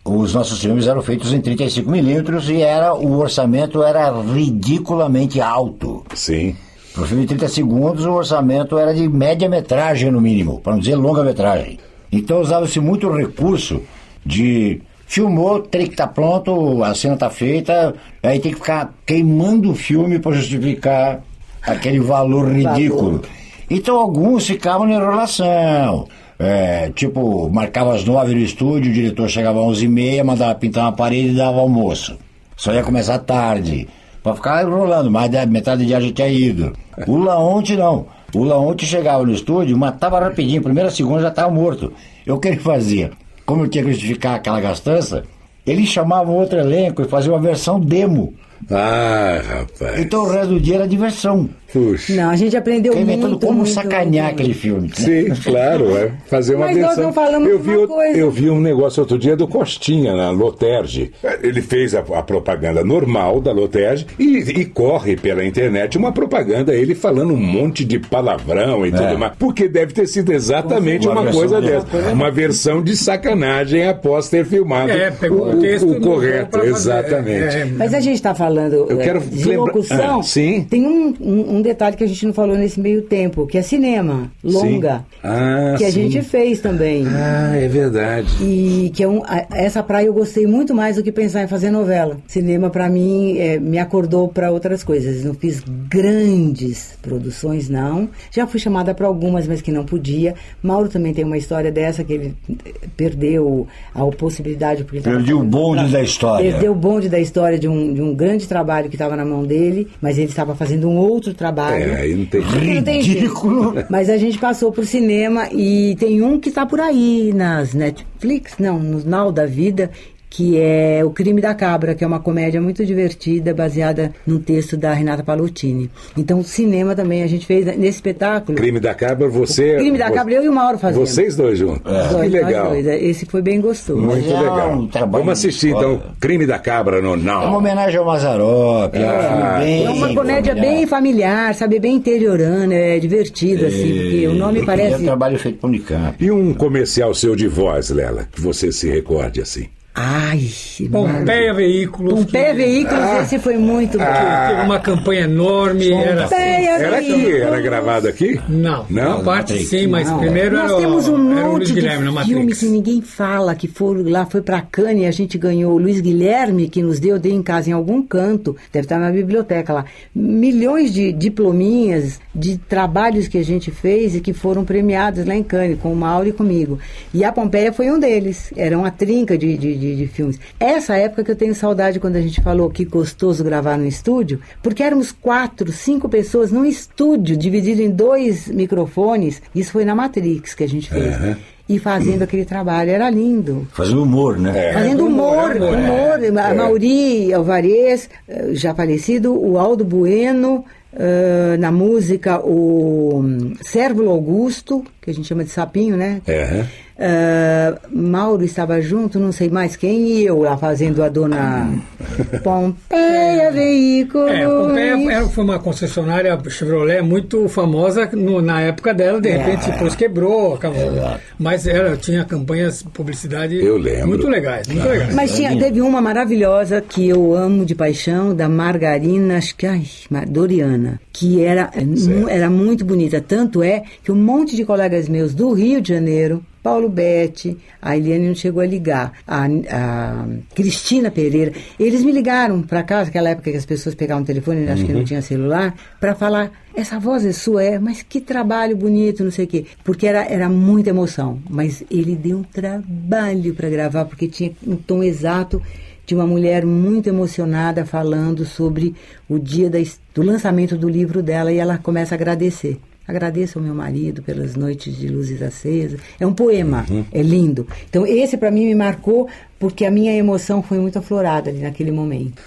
os nossos filmes eram feitos em 35 milímetros e era, o orçamento era ridiculamente alto. Sim. Para o filme de 30 segundos, o orçamento era de média metragem, no mínimo, para não dizer longa metragem. Então usava-se muito o recurso de. Filmou, tem que estar pronto, a cena está feita, aí tem que ficar queimando o filme para justificar aquele valor ridículo. Então alguns ficavam na enrolação. É, tipo, marcava às nove no estúdio, o diretor chegava às onze e meia, mandava pintar uma parede e dava almoço. Só ia começar tarde. Pra ficar enrolando, mais da metade do dia já tinha ido. O Laonte não. O Laonte chegava no estúdio, matava rapidinho, primeira segunda já estava morto. Eu o que ele fazia? Como eu tinha que justificar aquela gastança, ele chamava outro elenco e fazia uma versão demo. Ah, rapaz. Então o resto do dia era diversão. Puxa. Não, a gente aprendeu Fiquei muito, como muito, sacanear muito. aquele filme. Sim, claro, é. Fazer uma Mas nós não falamos eu vi, coisa. eu vi um negócio outro dia do Costinha, na Loterge. Ele fez a, a propaganda normal da Loterge e, e corre pela internet uma propaganda, ele falando um monte de palavrão e tudo mais. Porque deve ter sido exatamente Uma uma, coisa dessa. Uma versão de sacanagem após ter filmado É, pegou o o, texto o correto. fazer. Exatamente. É, é. Mas a gente está falando Eu é, quero de lembra- locução. Ah, sim. Tem um, um, um detalhe que a gente não falou nesse meio tempo, que é cinema, longa. Ah, que a sim. gente fez também. Ah, é verdade. E que é um, a- essa praia eu gostei muito mais do que pensar em fazer novela. Cinema, pra mim, é, me acordou para outras coisas. Não fiz grandes produções, não. Já fui chamada para algumas, mas que não podia. Mauro também tem uma história dessa, que ele eh, perdeu a possibilidade. Porque Perdi o bonde da história. Perdeu o bonde da história de um, de um grande trabalho que estava na mão dele, mas ele estava fazendo um outro trabalho. É, aí não tem. Ridículo. [laughs] Mas a gente passou por cinema e tem um que está por aí nas Netflix, não, no Now da Vida, que é O Crime da Cabra, que é uma comédia muito divertida, baseada num texto da Renata Palottini. Então, cinema também a gente fez nesse espetáculo. Crime da Cabra, você. Crime da vo- Cabra, eu e o Mauro fazendo. Vocês dois juntos. Nós Que legal. dois. Esse foi bem gostoso. Muito é legal. um Vamos assistir então. Crime da Cabra no É uma homenagem ao Mazarop. É, um Ah, filme bem É uma comédia familiar. bem familiar, sabe? Bem interiorana, é divertido, assim, porque o nome É um parece. trabalho feito para Unicamp. E um comercial seu de voz, Lela, que você se recorde assim. Ai, Pompeia Veículos. Pompeia que- Veículos, esse foi muito bom. que Teve uma campanha enorme. Era assim. Pompeia Era aqui? Veículos. Era gravado aqui? Não, Não? parte Matrix. sim, mas Não. primeiro Nós era, temos um era monte de filmes que ninguém fala, que foram lá, foi pra Cannes e a gente ganhou. O Luiz Guilherme, que nos deu, dei em casa em algum canto, deve estar na biblioteca lá, milhões de diplominhas de trabalhos que a gente fez e que foram premiados lá em Cannes, com o Mauro e comigo. E a Pompeia foi um deles, era uma trinca de, de, de, de filmes. Essa época que eu tenho saudade quando a gente falou que gostoso gravar no estúdio, porque éramos quatro, cinco pessoas num estúdio, dividido em dois microfones. Isso foi na Matrix que a gente fez. E fazendo [clears throat] aquele trabalho, era lindo. Fazendo humor, né? É. Fazendo humor, humor, é. humor. A Mauri Alvarez, eh, já falecido, o Aldo Bueno, eh, na música o hum, Sérvulo Augusto, que a gente chama de Sapinho, né? É. Eh, Mauro estava junto, não sei mais quem, e eu lá fazendo a dona [laughs] Pompeia Veículos. É, Pompeia era- foi uma concessionária Chevrolet muito famosa no- na época dela, de repente depois quebrou, acabou. Mas era, tinha campanhas de publicidade Eu lembro. muito legais, muito legais. Mas tinha, teve uma maravilhosa que eu amo de paixão, da Margarina, acho que, ai, Doriana, que era, mu- era muito bonita. Tanto é que um monte de colegas meus do Rio de Janeiro, Paulo Betti, a Eliane não chegou a ligar, a, a Cristina Pereira, eles me ligaram para casa, aquela época que as pessoas pegavam o telefone, acho que não tinha celular, para falar, essa voz é sua, é, mas que trabalho bonito, não sei o quê. Porque era, era muita emoção, mas ele deu um trabalho para gravar, porque tinha um tom exato de uma mulher muito emocionada falando sobre o dia da do lançamento do livro dela e ela começa a agradecer. Agradeço ao meu marido pelas noites de luzes acesas. É um poema, é lindo. Então esse para mim me marcou porque a minha emoção foi muito aflorada ali naquele momento.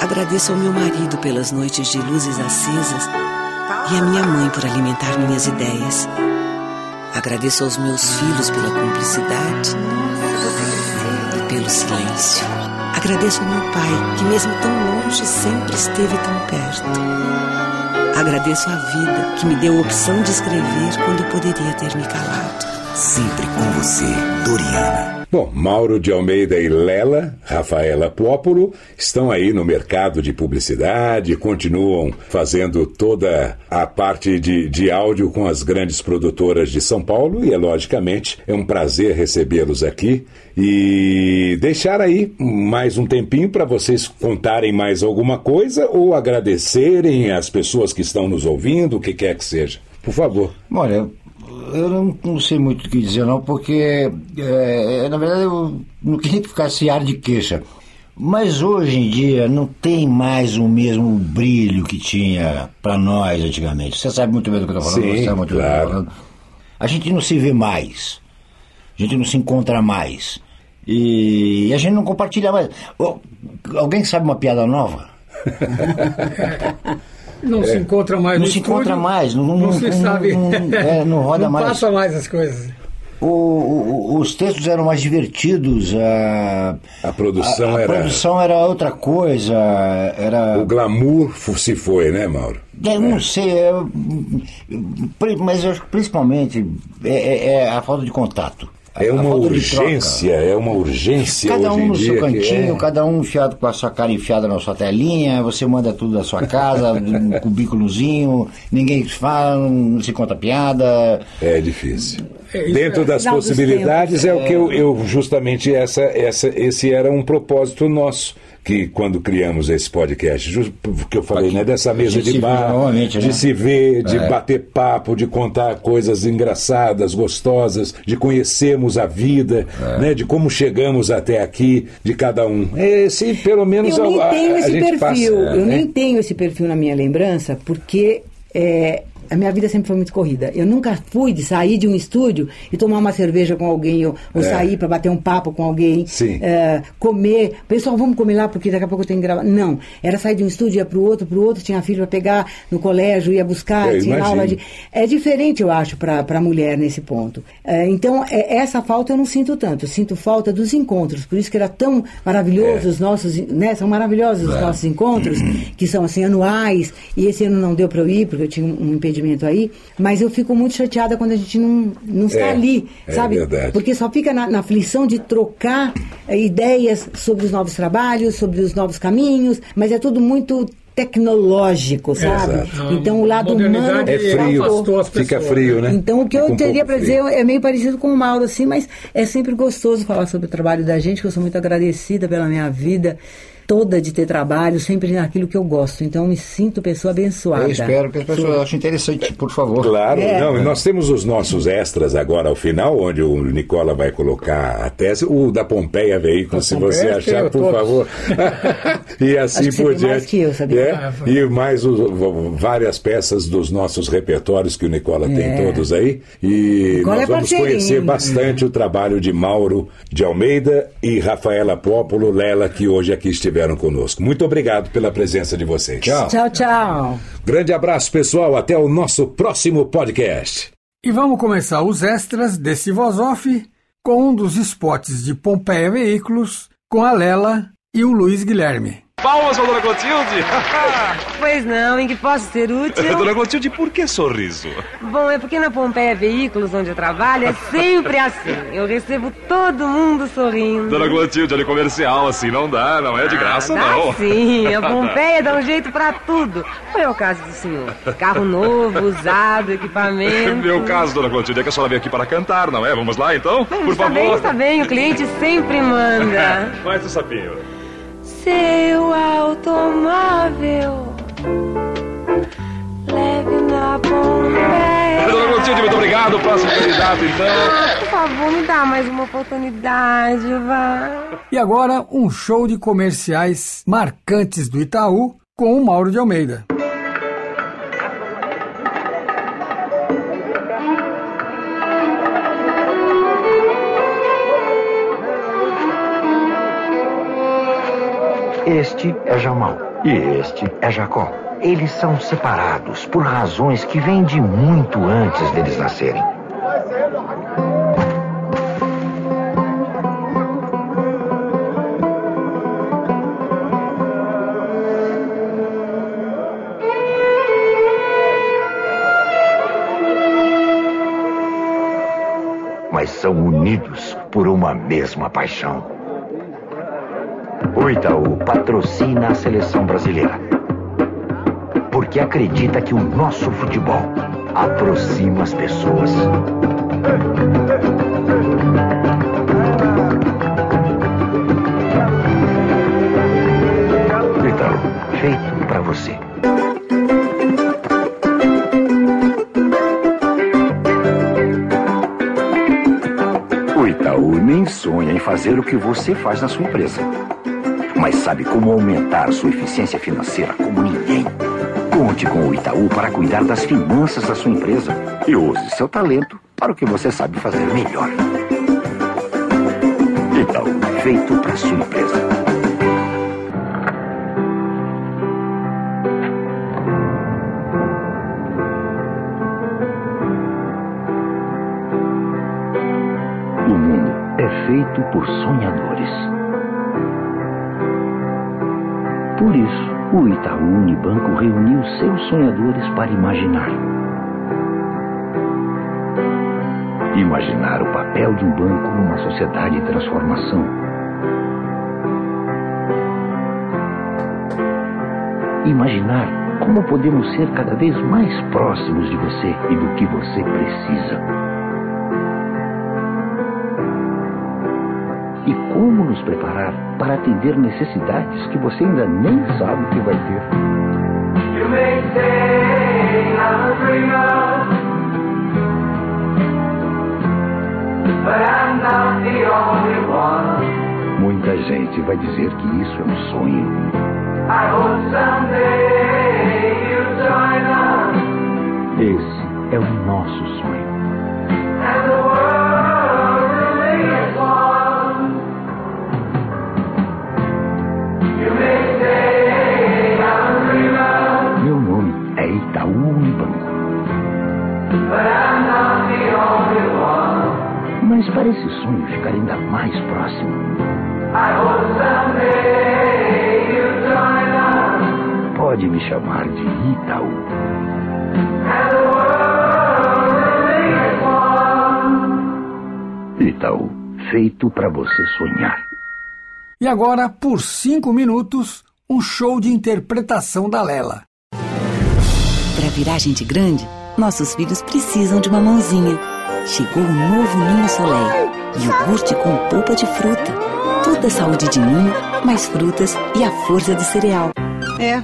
Agradeço ao meu marido pelas noites de luzes acesas e à minha mãe por alimentar minhas ideias. Agradeço aos meus filhos pela cumplicidade e pelo silêncio. Agradeço ao meu pai, que mesmo tão longe sempre esteve tão perto. Agradeço à vida, que me deu a opção de escrever quando poderia ter me calado. Sempre com você, Doriana. Bom, Mauro de Almeida e Lela, Rafaela Pópolo, estão aí no mercado de publicidade, continuam fazendo toda a parte de, de áudio com as grandes produtoras de São Paulo e, é, logicamente, é um prazer recebê-los aqui e deixar aí mais um tempinho para vocês contarem mais alguma coisa ou agradecerem as pessoas que estão nos ouvindo, o que quer que seja. Por favor. Olha, eu não, não sei muito o que dizer não, porque é, na verdade eu não queria que ficasse ar de queixa. Mas hoje em dia não tem mais o mesmo brilho que tinha para nós antigamente. Você sabe muito bem do que eu estou falando, Sim, você sabe muito bem do que eu claro. tô falando. A gente não se vê mais. A gente não se encontra mais. E a gente não compartilha mais. Ô, Alguém sabe uma piada nova? [laughs] Não se encontra mais É. Não no se estúdio, encontra mais, não- não, não- se não- sabe. não- é, não [laughs] roda mais. passa mais as coisas. O- o- os textos eram mais divertidos. A, A produção a- a era- produção era outra coisa. Era. O glamour se foi, né, Mauro? Eu não sei, é, pri- mas eu acho que principalmente é, é- é a falta de contato. É uma urgência, é uma urgência. Cada hoje um em no seu cantinho, é- cada um enfiado com a sua cara enfiada na sua telinha, você manda tudo da sua casa, [laughs] um cubículozinho, ninguém fala, não se conta piada. É difícil. É, isso Dentro é- das possibilidades é o que eu, eu justamente essa, essa esse era um propósito nosso que quando criamos esse podcast, justo porque eu falei, Aqui, né, dessa a mesa de bar, de né? se ver, de É. bater papo, de contar coisas engraçadas, gostosas, de conhecermos a vida, É. né, de como chegamos até aqui, de cada um. Esse, pelo menos, Eu nem a, a- tenho a esse gente perfil, passa, eu né? nem tenho esse perfil na minha lembrança, porque é, a minha vida sempre foi muito corrida. Eu nunca fui de sair de um estúdio e tomar uma cerveja com alguém, ou, ou É. sair para bater um papo com alguém, é, comer. Pessoal, vamos comer lá porque daqui a pouco eu tenho que gravar. Não, era sair de um estúdio, ia para o outro, para o outro, tinha filho para pegar no colégio, ia buscar, Eu tinha imagino. aula de. É diferente, eu acho, para a mulher nesse ponto. É, então, é, essa falta eu não sinto tanto. Eu sinto falta dos encontros. Por isso que era tão maravilhoso os nossos, né? São maravilhosos os nossos encontros, [clears throat] que são assim anuais. E esse ano não deu para eu ir porque eu tinha um, um impedimento aí. Mas eu fico muito chateada quando a gente não, não está É, ali, é sabe? verdade. Porque só fica na, na aflição de trocar eh, ideias sobre os novos trabalhos, sobre os novos caminhos, mas é tudo muito tecnológico, sabe? exato. Então o lado humano É frio, fica frio, né? então, o que Fica eu um teria pouco para dizer é meio parecido com o Mauro, assim, mas é sempre gostoso falar sobre o trabalho da gente, que eu sou muito agradecida pela minha vida toda de ter trabalho, sempre naquilo que eu gosto. Então, eu me sinto pessoa abençoada. Eu espero que as pessoas achem interessante, por favor. Claro, É. não, e nós temos os nossos extras agora ao final, onde o Nicola vai colocar a tese, o da Pompeia Veículo, se Pompeia, você achar, por todos. favor. [laughs] e assim Acho por tem mais diante. que eu, sabia? É, e mais os- várias peças dos nossos repertórios que o Nicola tem É. todos aí. E Nicola nós é vamos parceirinho. conhecer bastante o trabalho de Mauro de Almeida e Rafaela Pópolo Lela, que hoje aqui estiveram conosco. Muito obrigado pela presença de vocês. Tchau. Tchau, tchau. Grande abraço, pessoal. Até o nosso próximo podcast. E vamos começar os extras desse Voz Off com um dos spots de Pompeia Veículos, com a Lela e o Luiz Guilherme. Palmas para Dona Clotilde! [laughs] Pois não, em que posso ser útil? Dona Clotilde, por que sorriso? Bom, é porque na Pompeia Veículos, onde eu trabalho, é sempre assim. Eu recebo todo mundo sorrindo. Dona Clotilde, olha comercial assim não dá, não é de graça Dá não. Sim, a [laughs] Pompeia dá um jeito pra tudo. Qual é o caso do senhor? Carro novo, usado, equipamento. Meu caso, Dona Clotilde, é que a senhora veio aqui para cantar, não é? Vamos lá então? Por está favor. bem, está bem, o cliente sempre manda. [laughs] Mais o sapinho. Seu automóvel leve na. Dona Clotilde, muito obrigado. Próximo candidato, então. Ah, por favor, me dá mais uma oportunidade, vá. E agora, um show de comerciais marcantes do Itaú com o Mauro de Almeida. Este é Jamal e este é Jacó. Eles são separados por razões que vêm de muito antes deles nascerem. Mas são unidos por uma mesma paixão. O Itaú patrocina a seleção brasileira. Porque acredita que o nosso futebol aproxima as pessoas. Itaú, feito pra você. O Itaú nem sonha em fazer o que você faz na sua empresa. Mas sabe como aumentar sua eficiência financeira como ninguém. Conte com o Itaú para cuidar das finanças da sua empresa e use seu talento para o que você sabe fazer melhor. Itaú, feito para sua empresa. Itaú Unibanco reuniu seus sonhadores para imaginar. Imaginar o papel de um banco numa sociedade em transformação. Imaginar como podemos ser cada vez mais próximos de você e do que você precisa. E como nos preparar para atender necessidades que você ainda nem sabe que vai ter. You may say I'm a dreamer, but I'm not the only one. Muita gente vai dizer que isso é um sonho. I hope someday you'll join us Esse é o nosso sonho. Ficar ainda mais próximo, pode me chamar de Itaú. Itaú, feito para você sonhar. E agora, por cinco minutos, um show de interpretação da Lela. Para virar gente grande, nossos filhos precisam de uma mãozinha. Chegou o novo Ninho Soleil. Iogurte com polpa de fruta. Toda a saúde de ninho, mais frutas e a força do cereal. É.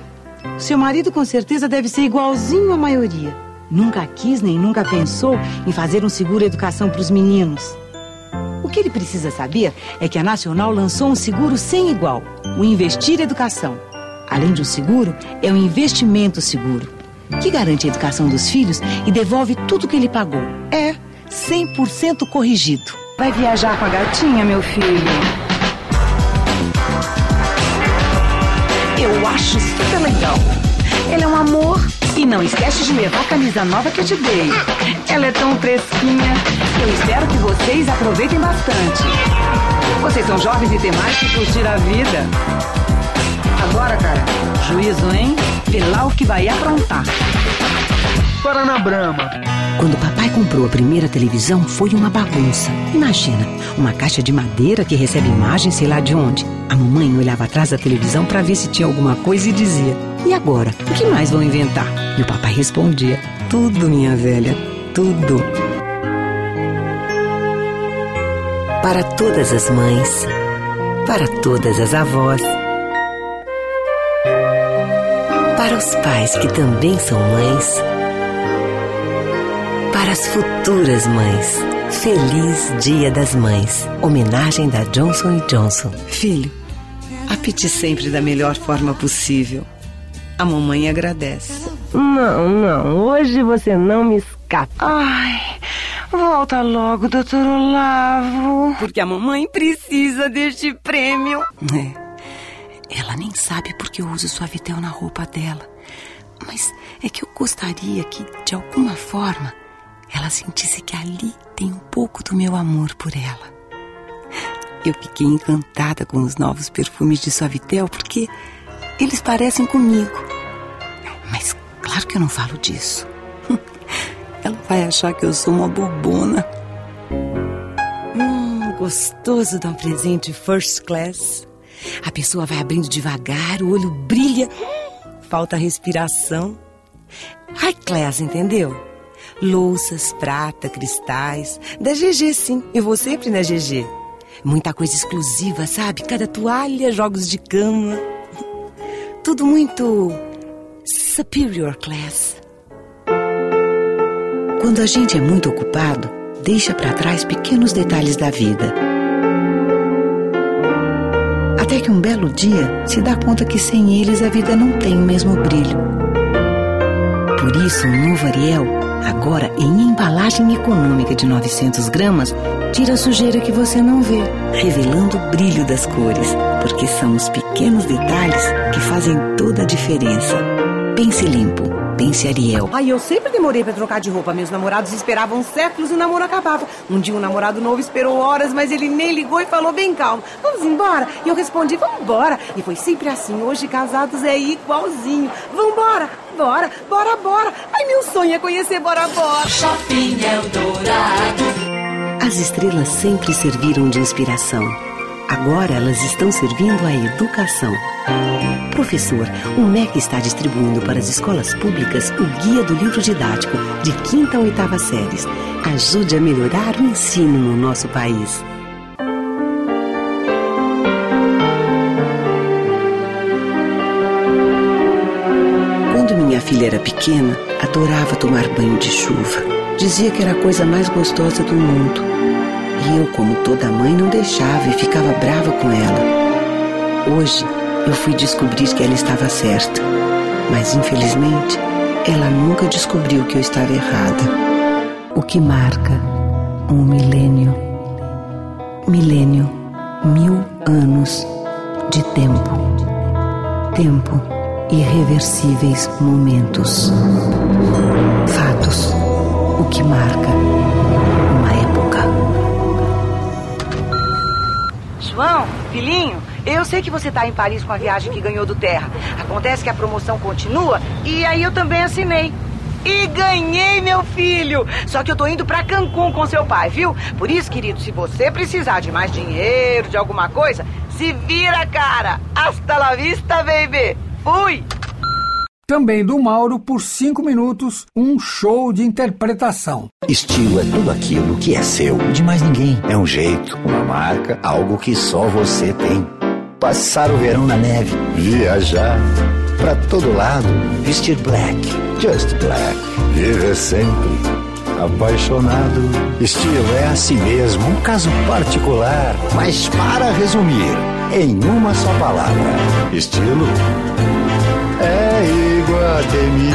Seu marido com certeza deve ser igualzinho à maioria. Nunca quis nem nunca pensou em fazer um seguro educação para os meninos. O que ele precisa saber é que a Nacional lançou um seguro sem igual, o Investir Educação. Além de um seguro, é um investimento seguro, que garante a educação dos filhos e devolve tudo que ele pagou. É 100% corrigido. Vai viajar com a gatinha, meu filho? Eu acho super legal. Ela é um amor. E não esquece de levar a camisa nova que eu te dei. Ela é tão fresquinha. Eu espero que vocês aproveitem bastante. Vocês são jovens e têm mais que curtir a vida. Agora, cara, juízo, hein? Vê lá o que vai aprontar. Guaraná Brahma. Quando o papai comprou a primeira televisão, foi uma bagunça. Imagina, uma caixa de madeira que recebe imagens sei lá de onde. A mamãe olhava atrás da televisão para ver se tinha alguma coisa e dizia: E agora? O que mais vão inventar? E o papai respondia: Tudo, minha velha, tudo. Para todas as mães, para todas as avós, para os pais que também são mães, para as futuras mães. Feliz Dia das Mães. Homenagem da Johnson Johnson. Filho, apite sempre da melhor forma possível. A mamãe agradece. Não, não. Hoje você não me escapa. Ai, volta logo, doutor Olavo. Porque a mamãe precisa deste prêmio. É. Ela nem sabe porque eu uso Suavitel na roupa dela. Mas é que eu gostaria que, de alguma forma, ela sentisse que ali tem um pouco do meu amor por ela. Eu fiquei encantada com os novos perfumes de Suavitel porque eles parecem comigo. Mas claro que eu não falo disso. [laughs] Ela vai achar que eu sou uma bobona. Hum, gostoso dar um presente first class. A pessoa vai abrindo devagar, o olho brilha, falta respiração. High class, entendeu? Louças, prata, cristais. Da GG, sim. Eu vou sempre na GG. Muita coisa exclusiva, sabe? Cada toalha, jogos de cama. [laughs] Tudo muito. superior class. Quando a gente é muito ocupado, deixa para trás pequenos detalhes da vida. Até que um belo dia se dá conta que sem eles a vida não tem o mesmo brilho. Por isso, um novo Ariel, agora em embalagem econômica de 900 gramas, tira a sujeira que você não vê, revelando o brilho das cores, porque são os pequenos detalhes que fazem toda a diferença. Pense limpo, pense Ariel. Ai, eu sempre demorei pra trocar de roupa. Meus namorados esperavam séculos e o namoro acabava. Um dia um namorado novo esperou horas, mas ele nem ligou e falou bem calmo: Vamos embora? E eu respondi: Vamos embora. E foi sempre assim. Hoje casados é igualzinho. Vambora, bora, bora, bora. Ai, meu sonho é conhecer Bora Bora. Shopping Eldorado. As estrelas sempre serviram de inspiração. Agora elas estão servindo à educação. Professor, o MEC está distribuindo para as escolas públicas o Guia do Livro Didático de quinta a oitava séries. Ajude a melhorar o ensino no nosso país. Filha era pequena, adorava tomar banho de chuva. Dizia que era a coisa mais gostosa do mundo. E eu, como toda mãe, não deixava e ficava brava com ela. Hoje, eu fui descobrir que ela estava certa. Mas, infelizmente, ela nunca descobriu que eu estava errada. O que marca um milênio. Milênio, mil anos de tempo. Tempo, irreversíveis momentos. Fatos, o que marca uma época. João, filhinho, eu sei que você tá em Paris com a viagem que ganhou do Terra. Acontece que a promoção continua e aí eu também assinei. E ganhei, meu filho! Só que eu tô indo pra Cancún com seu pai, viu? Por isso, querido, se você precisar de mais dinheiro, de alguma coisa, se vira, cara! Hasta la vista, baby! Fui! Também do Mauro, por cinco minutos, um show de interpretação. Estilo é tudo aquilo que é seu, de mais ninguém. É um jeito, uma marca, algo que só você tem. Passar o verão na neve, viajar pra todo lado, vestir black, just black, viver sempre apaixonado. Estilo é assim mesmo, um caso particular, mas para resumir, em uma só palavra, estilo é Iguatemi.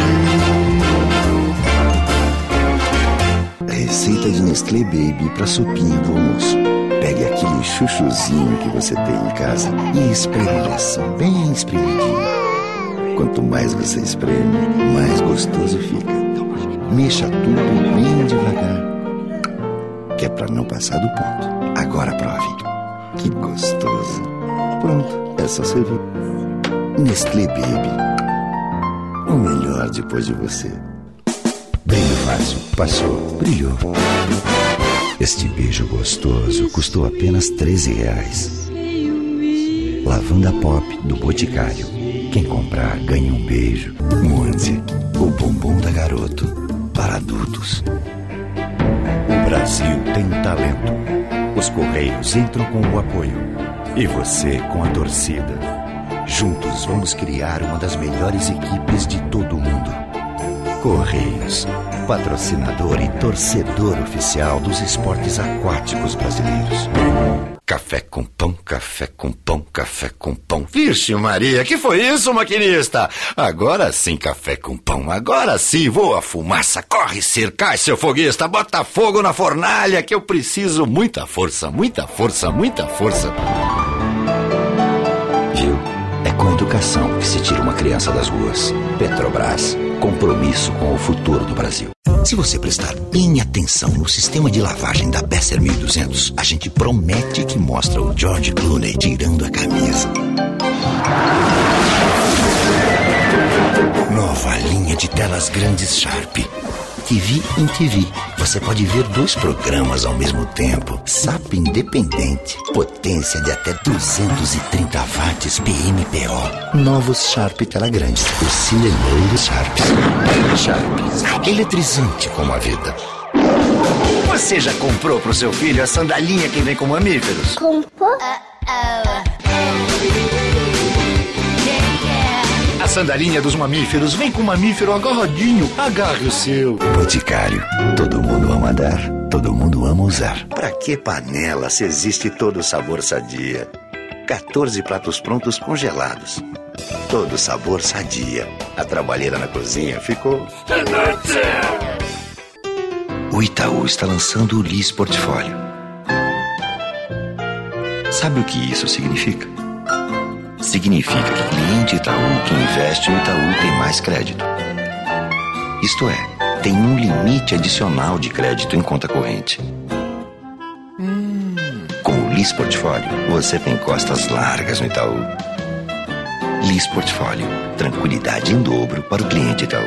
Receita de Nestlé Baby para sopinha do almoço. Pegue aquele chuchuzinho que você tem em casa e espreme assim, bem espremidinho. Quanto mais você espreme, mais gostoso fica. Mexa tudo bem devagar, que é para não passar do ponto. Agora prove. Que gostoso. Pronto, é só servir. Nestlé Baby. O melhor depois de você. Brilho fácil. Passou. Brilhou. Este beijo gostoso custou apenas 13 reais. Lavanda Pop do Boticário. Quem comprar ganha um beijo. Mundi, o bombom da garoto. Para adultos. O Brasil tem talento. Os Correios entram com o apoio. E você com a torcida. Juntos vamos criar uma das melhores equipes de todo o mundo. Correios, patrocinador e torcedor oficial dos esportes aquáticos brasileiros. Café com pão, café com pão, café com pão. Vixe Maria, que foi isso, maquinista? Agora sim, café com pão. Agora sim, voa fumaça, corre, cercai, seu foguista, bota fogo na fornalha, que eu preciso muita força, muita força, muita força. Educação que se tira uma criança das ruas. Petrobras, compromisso com o futuro do Brasil. Se você prestar bem atenção no sistema de lavagem da Besser 1200, a gente promete que mostra o George Clooney tirando a camisa. Nova linha de telas grandes Sharp. TV em TV. Você pode ver dois programas ao mesmo tempo. SAP independente. Potência de até 230 watts PMPO. Novos Sharp Tela Grande. O cinema dos Sharps. Sharp. Eletrizante como a vida. Você já comprou pro seu filho a sandalinha que vem com mamíferos? Comprou? A sandalinha dos mamíferos vem com mamífero agarradinho. Agarre o seu. Boticário. Todo mundo ama dar, todo mundo ama usar. Pra que panela se existe todo o sabor sadia? 14 pratos prontos congelados. Todo sabor sadia. A trabalheira na cozinha ficou. O Itaú está lançando o LIS Portfólio. Sabe o que isso significa? Significa que cliente Itaú que investe no Itaú tem mais crédito. Isto é, tem um limite adicional de crédito em conta corrente. Com o LIS Portfólio, você tem costas largas no Itaú. LIS Portfólio, tranquilidade em dobro para o cliente Itaú.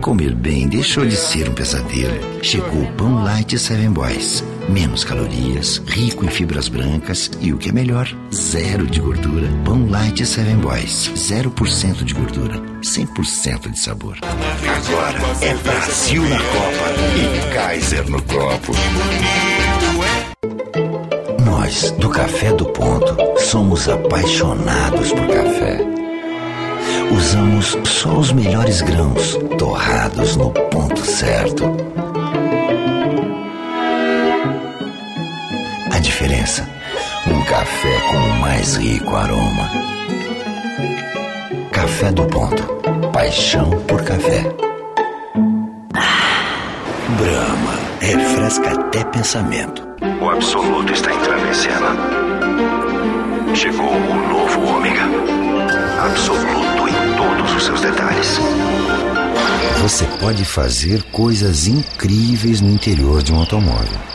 Comer bem deixou de ser um pesadelo. Chegou o Pão Light Seven Boys. Menos calorias, rico em fibras brancas e o que é melhor, zero de gordura. Pão Light Seven Boys. 0% de gordura, 100% de sabor. Agora é Brasil na Copa e Kaiser no copo. Nós, do Café do Ponto, somos apaixonados por café. Usamos só os melhores grãos, torrados no ponto certo. Diferença? Um café com o mais rico aroma. Café do Ponto. Paixão por café. Brahma. Refresca até pensamento. O absoluto está entrando em cena. Chegou o novo ômega. Absoluto em todos os seus detalhes. Você pode fazer coisas incríveis no interior de um automóvel.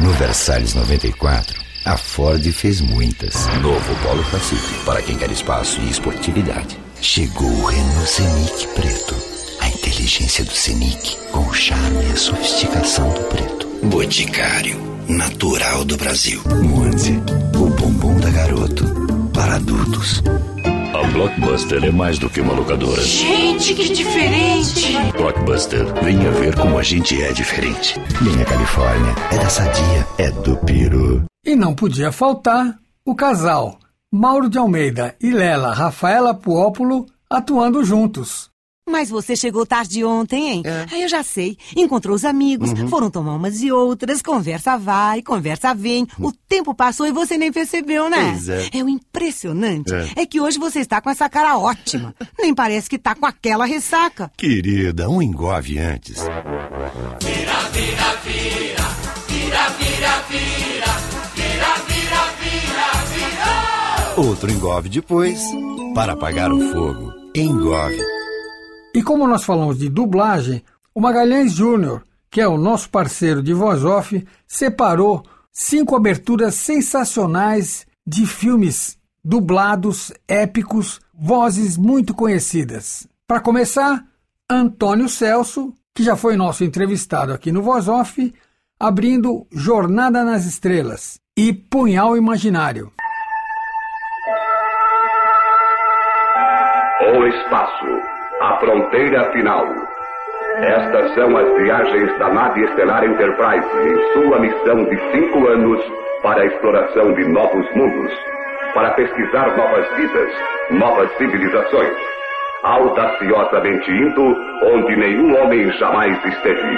No Versalhes 94, a Ford fez muitas. Novo Polo Pacific para quem quer espaço e esportividade. Chegou o Renault Scenic preto. A inteligência do Scenic com o charme e a sofisticação do preto. Boticário, natural do Brasil. Monte, o bombom da garoto. Para adultos. A Blockbuster é mais do que uma locadora. Gente, que diferente! Blockbuster, venha ver como a gente é diferente. Minha Califórnia é da Sadia, é do Peru. E não podia faltar o casal Mauro de Almeida e Lela Rafaela Puópolo atuando juntos. Mas você chegou tarde ontem, hein? É. Ah, eu já sei. Encontrou os amigos, uhum. foram tomar umas e outras, conversa vai, conversa vem. O tempo passou e você nem percebeu, né? Pois é. é o impressionante é. é. que hoje você está com essa cara ótima. [laughs] nem parece que está com aquela ressaca. Querida, um engove antes. Vira, vira, vira. Vira, vira, vira. Vira, vira, vira, vira. Outro engove depois para apagar o fogo. Engove. E como nós falamos de dublagem, o Magalhães Júnior, que é o nosso parceiro de voz off, separou cinco aberturas sensacionais de filmes dublados, épicos, vozes muito conhecidas. Para começar, Antônio Celso, que já foi nosso entrevistado aqui no Voz Off, abrindo Jornada nas Estrelas e Punhal Imaginário. O espaço, a fronteira final. Estas são as viagens da nave estelar Enterprise em sua missão de cinco anos para a exploração de novos mundos, para pesquisar novas vidas, novas civilizações, audaciosamente indo onde nenhum homem jamais esteve.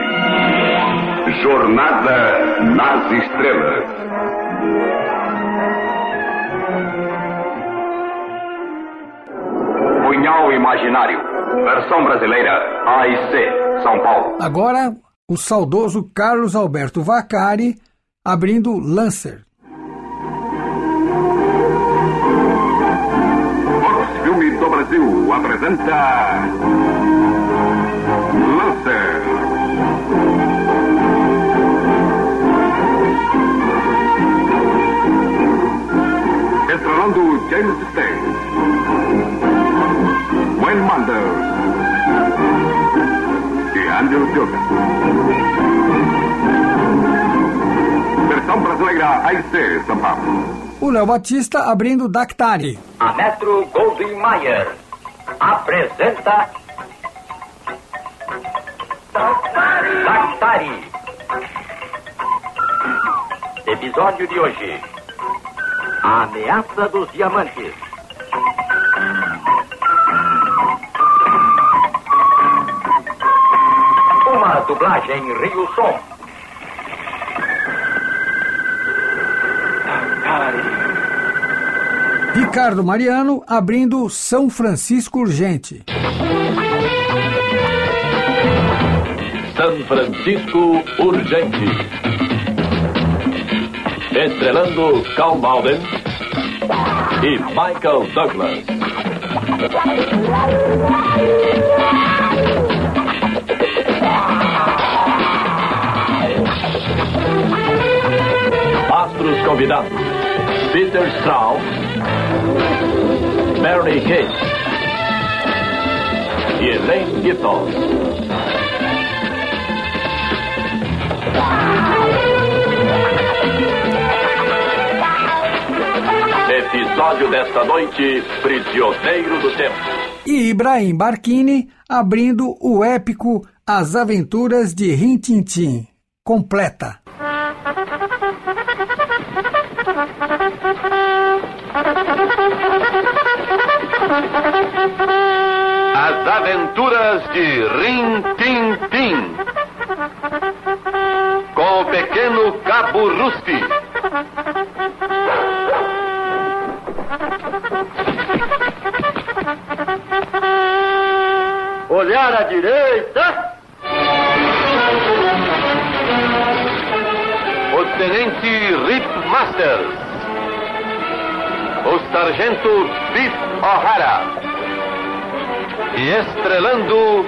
Jornada nas Estrelas. Punhal Imaginário. Versão brasileira. A e C. São Paulo. Agora, o saudoso Carlos Alberto Vacari abrindo Lancer. Fox Filme do Brasil apresenta. Lancer. Estrelando James Stay. Wayne Manders. Andrew Dugan. Versão brasileira AIC São Paulo. O Léo Batista abrindo Dactari. A Metro Goldwyn Mayer apresenta Dactari. Episódio de hoje: A Ameaça dos Diamantes. Uma dublagem Rio Som. Ricardo Mariano abrindo São Francisco Urgente. São Francisco Urgente. Estrelando Carl Malden e Michael Douglas. Astros convidados: Peter Straub, Bernie Gates e Elaine Gibson. Episódio desta noite: Prisioneiro do Tempo. E Ibrahim Barquini abrindo o épico As Aventuras de Rintintim. Completa. As Aventuras de Rin Tin Tin. Com o pequeno Cabo Rusty. Olhar à direita. Tenente Rip Masters, o Sargento Biff O'Hara e estrelando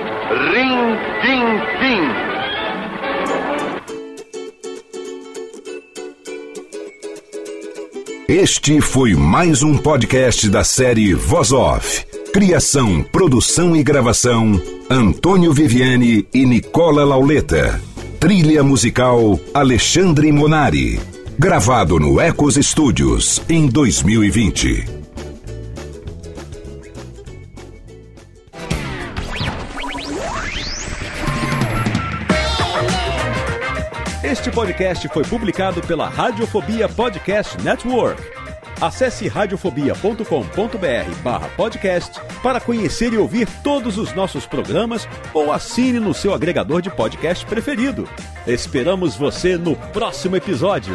Rin Tin Tin. Este foi mais um podcast da série Voz Off. Criação, produção e gravação: Antônio Viviane e Nicola Lauleta. Trilha musical: Alexandre Monari. Gravado no Ecos Studios em 2020. Este podcast foi publicado pela Radiofobia Podcast Network. Acesse radiofobia.com.br barra podcast para conhecer e ouvir todos os nossos programas ou assine no seu agregador de podcast preferido. Esperamos você no próximo episódio.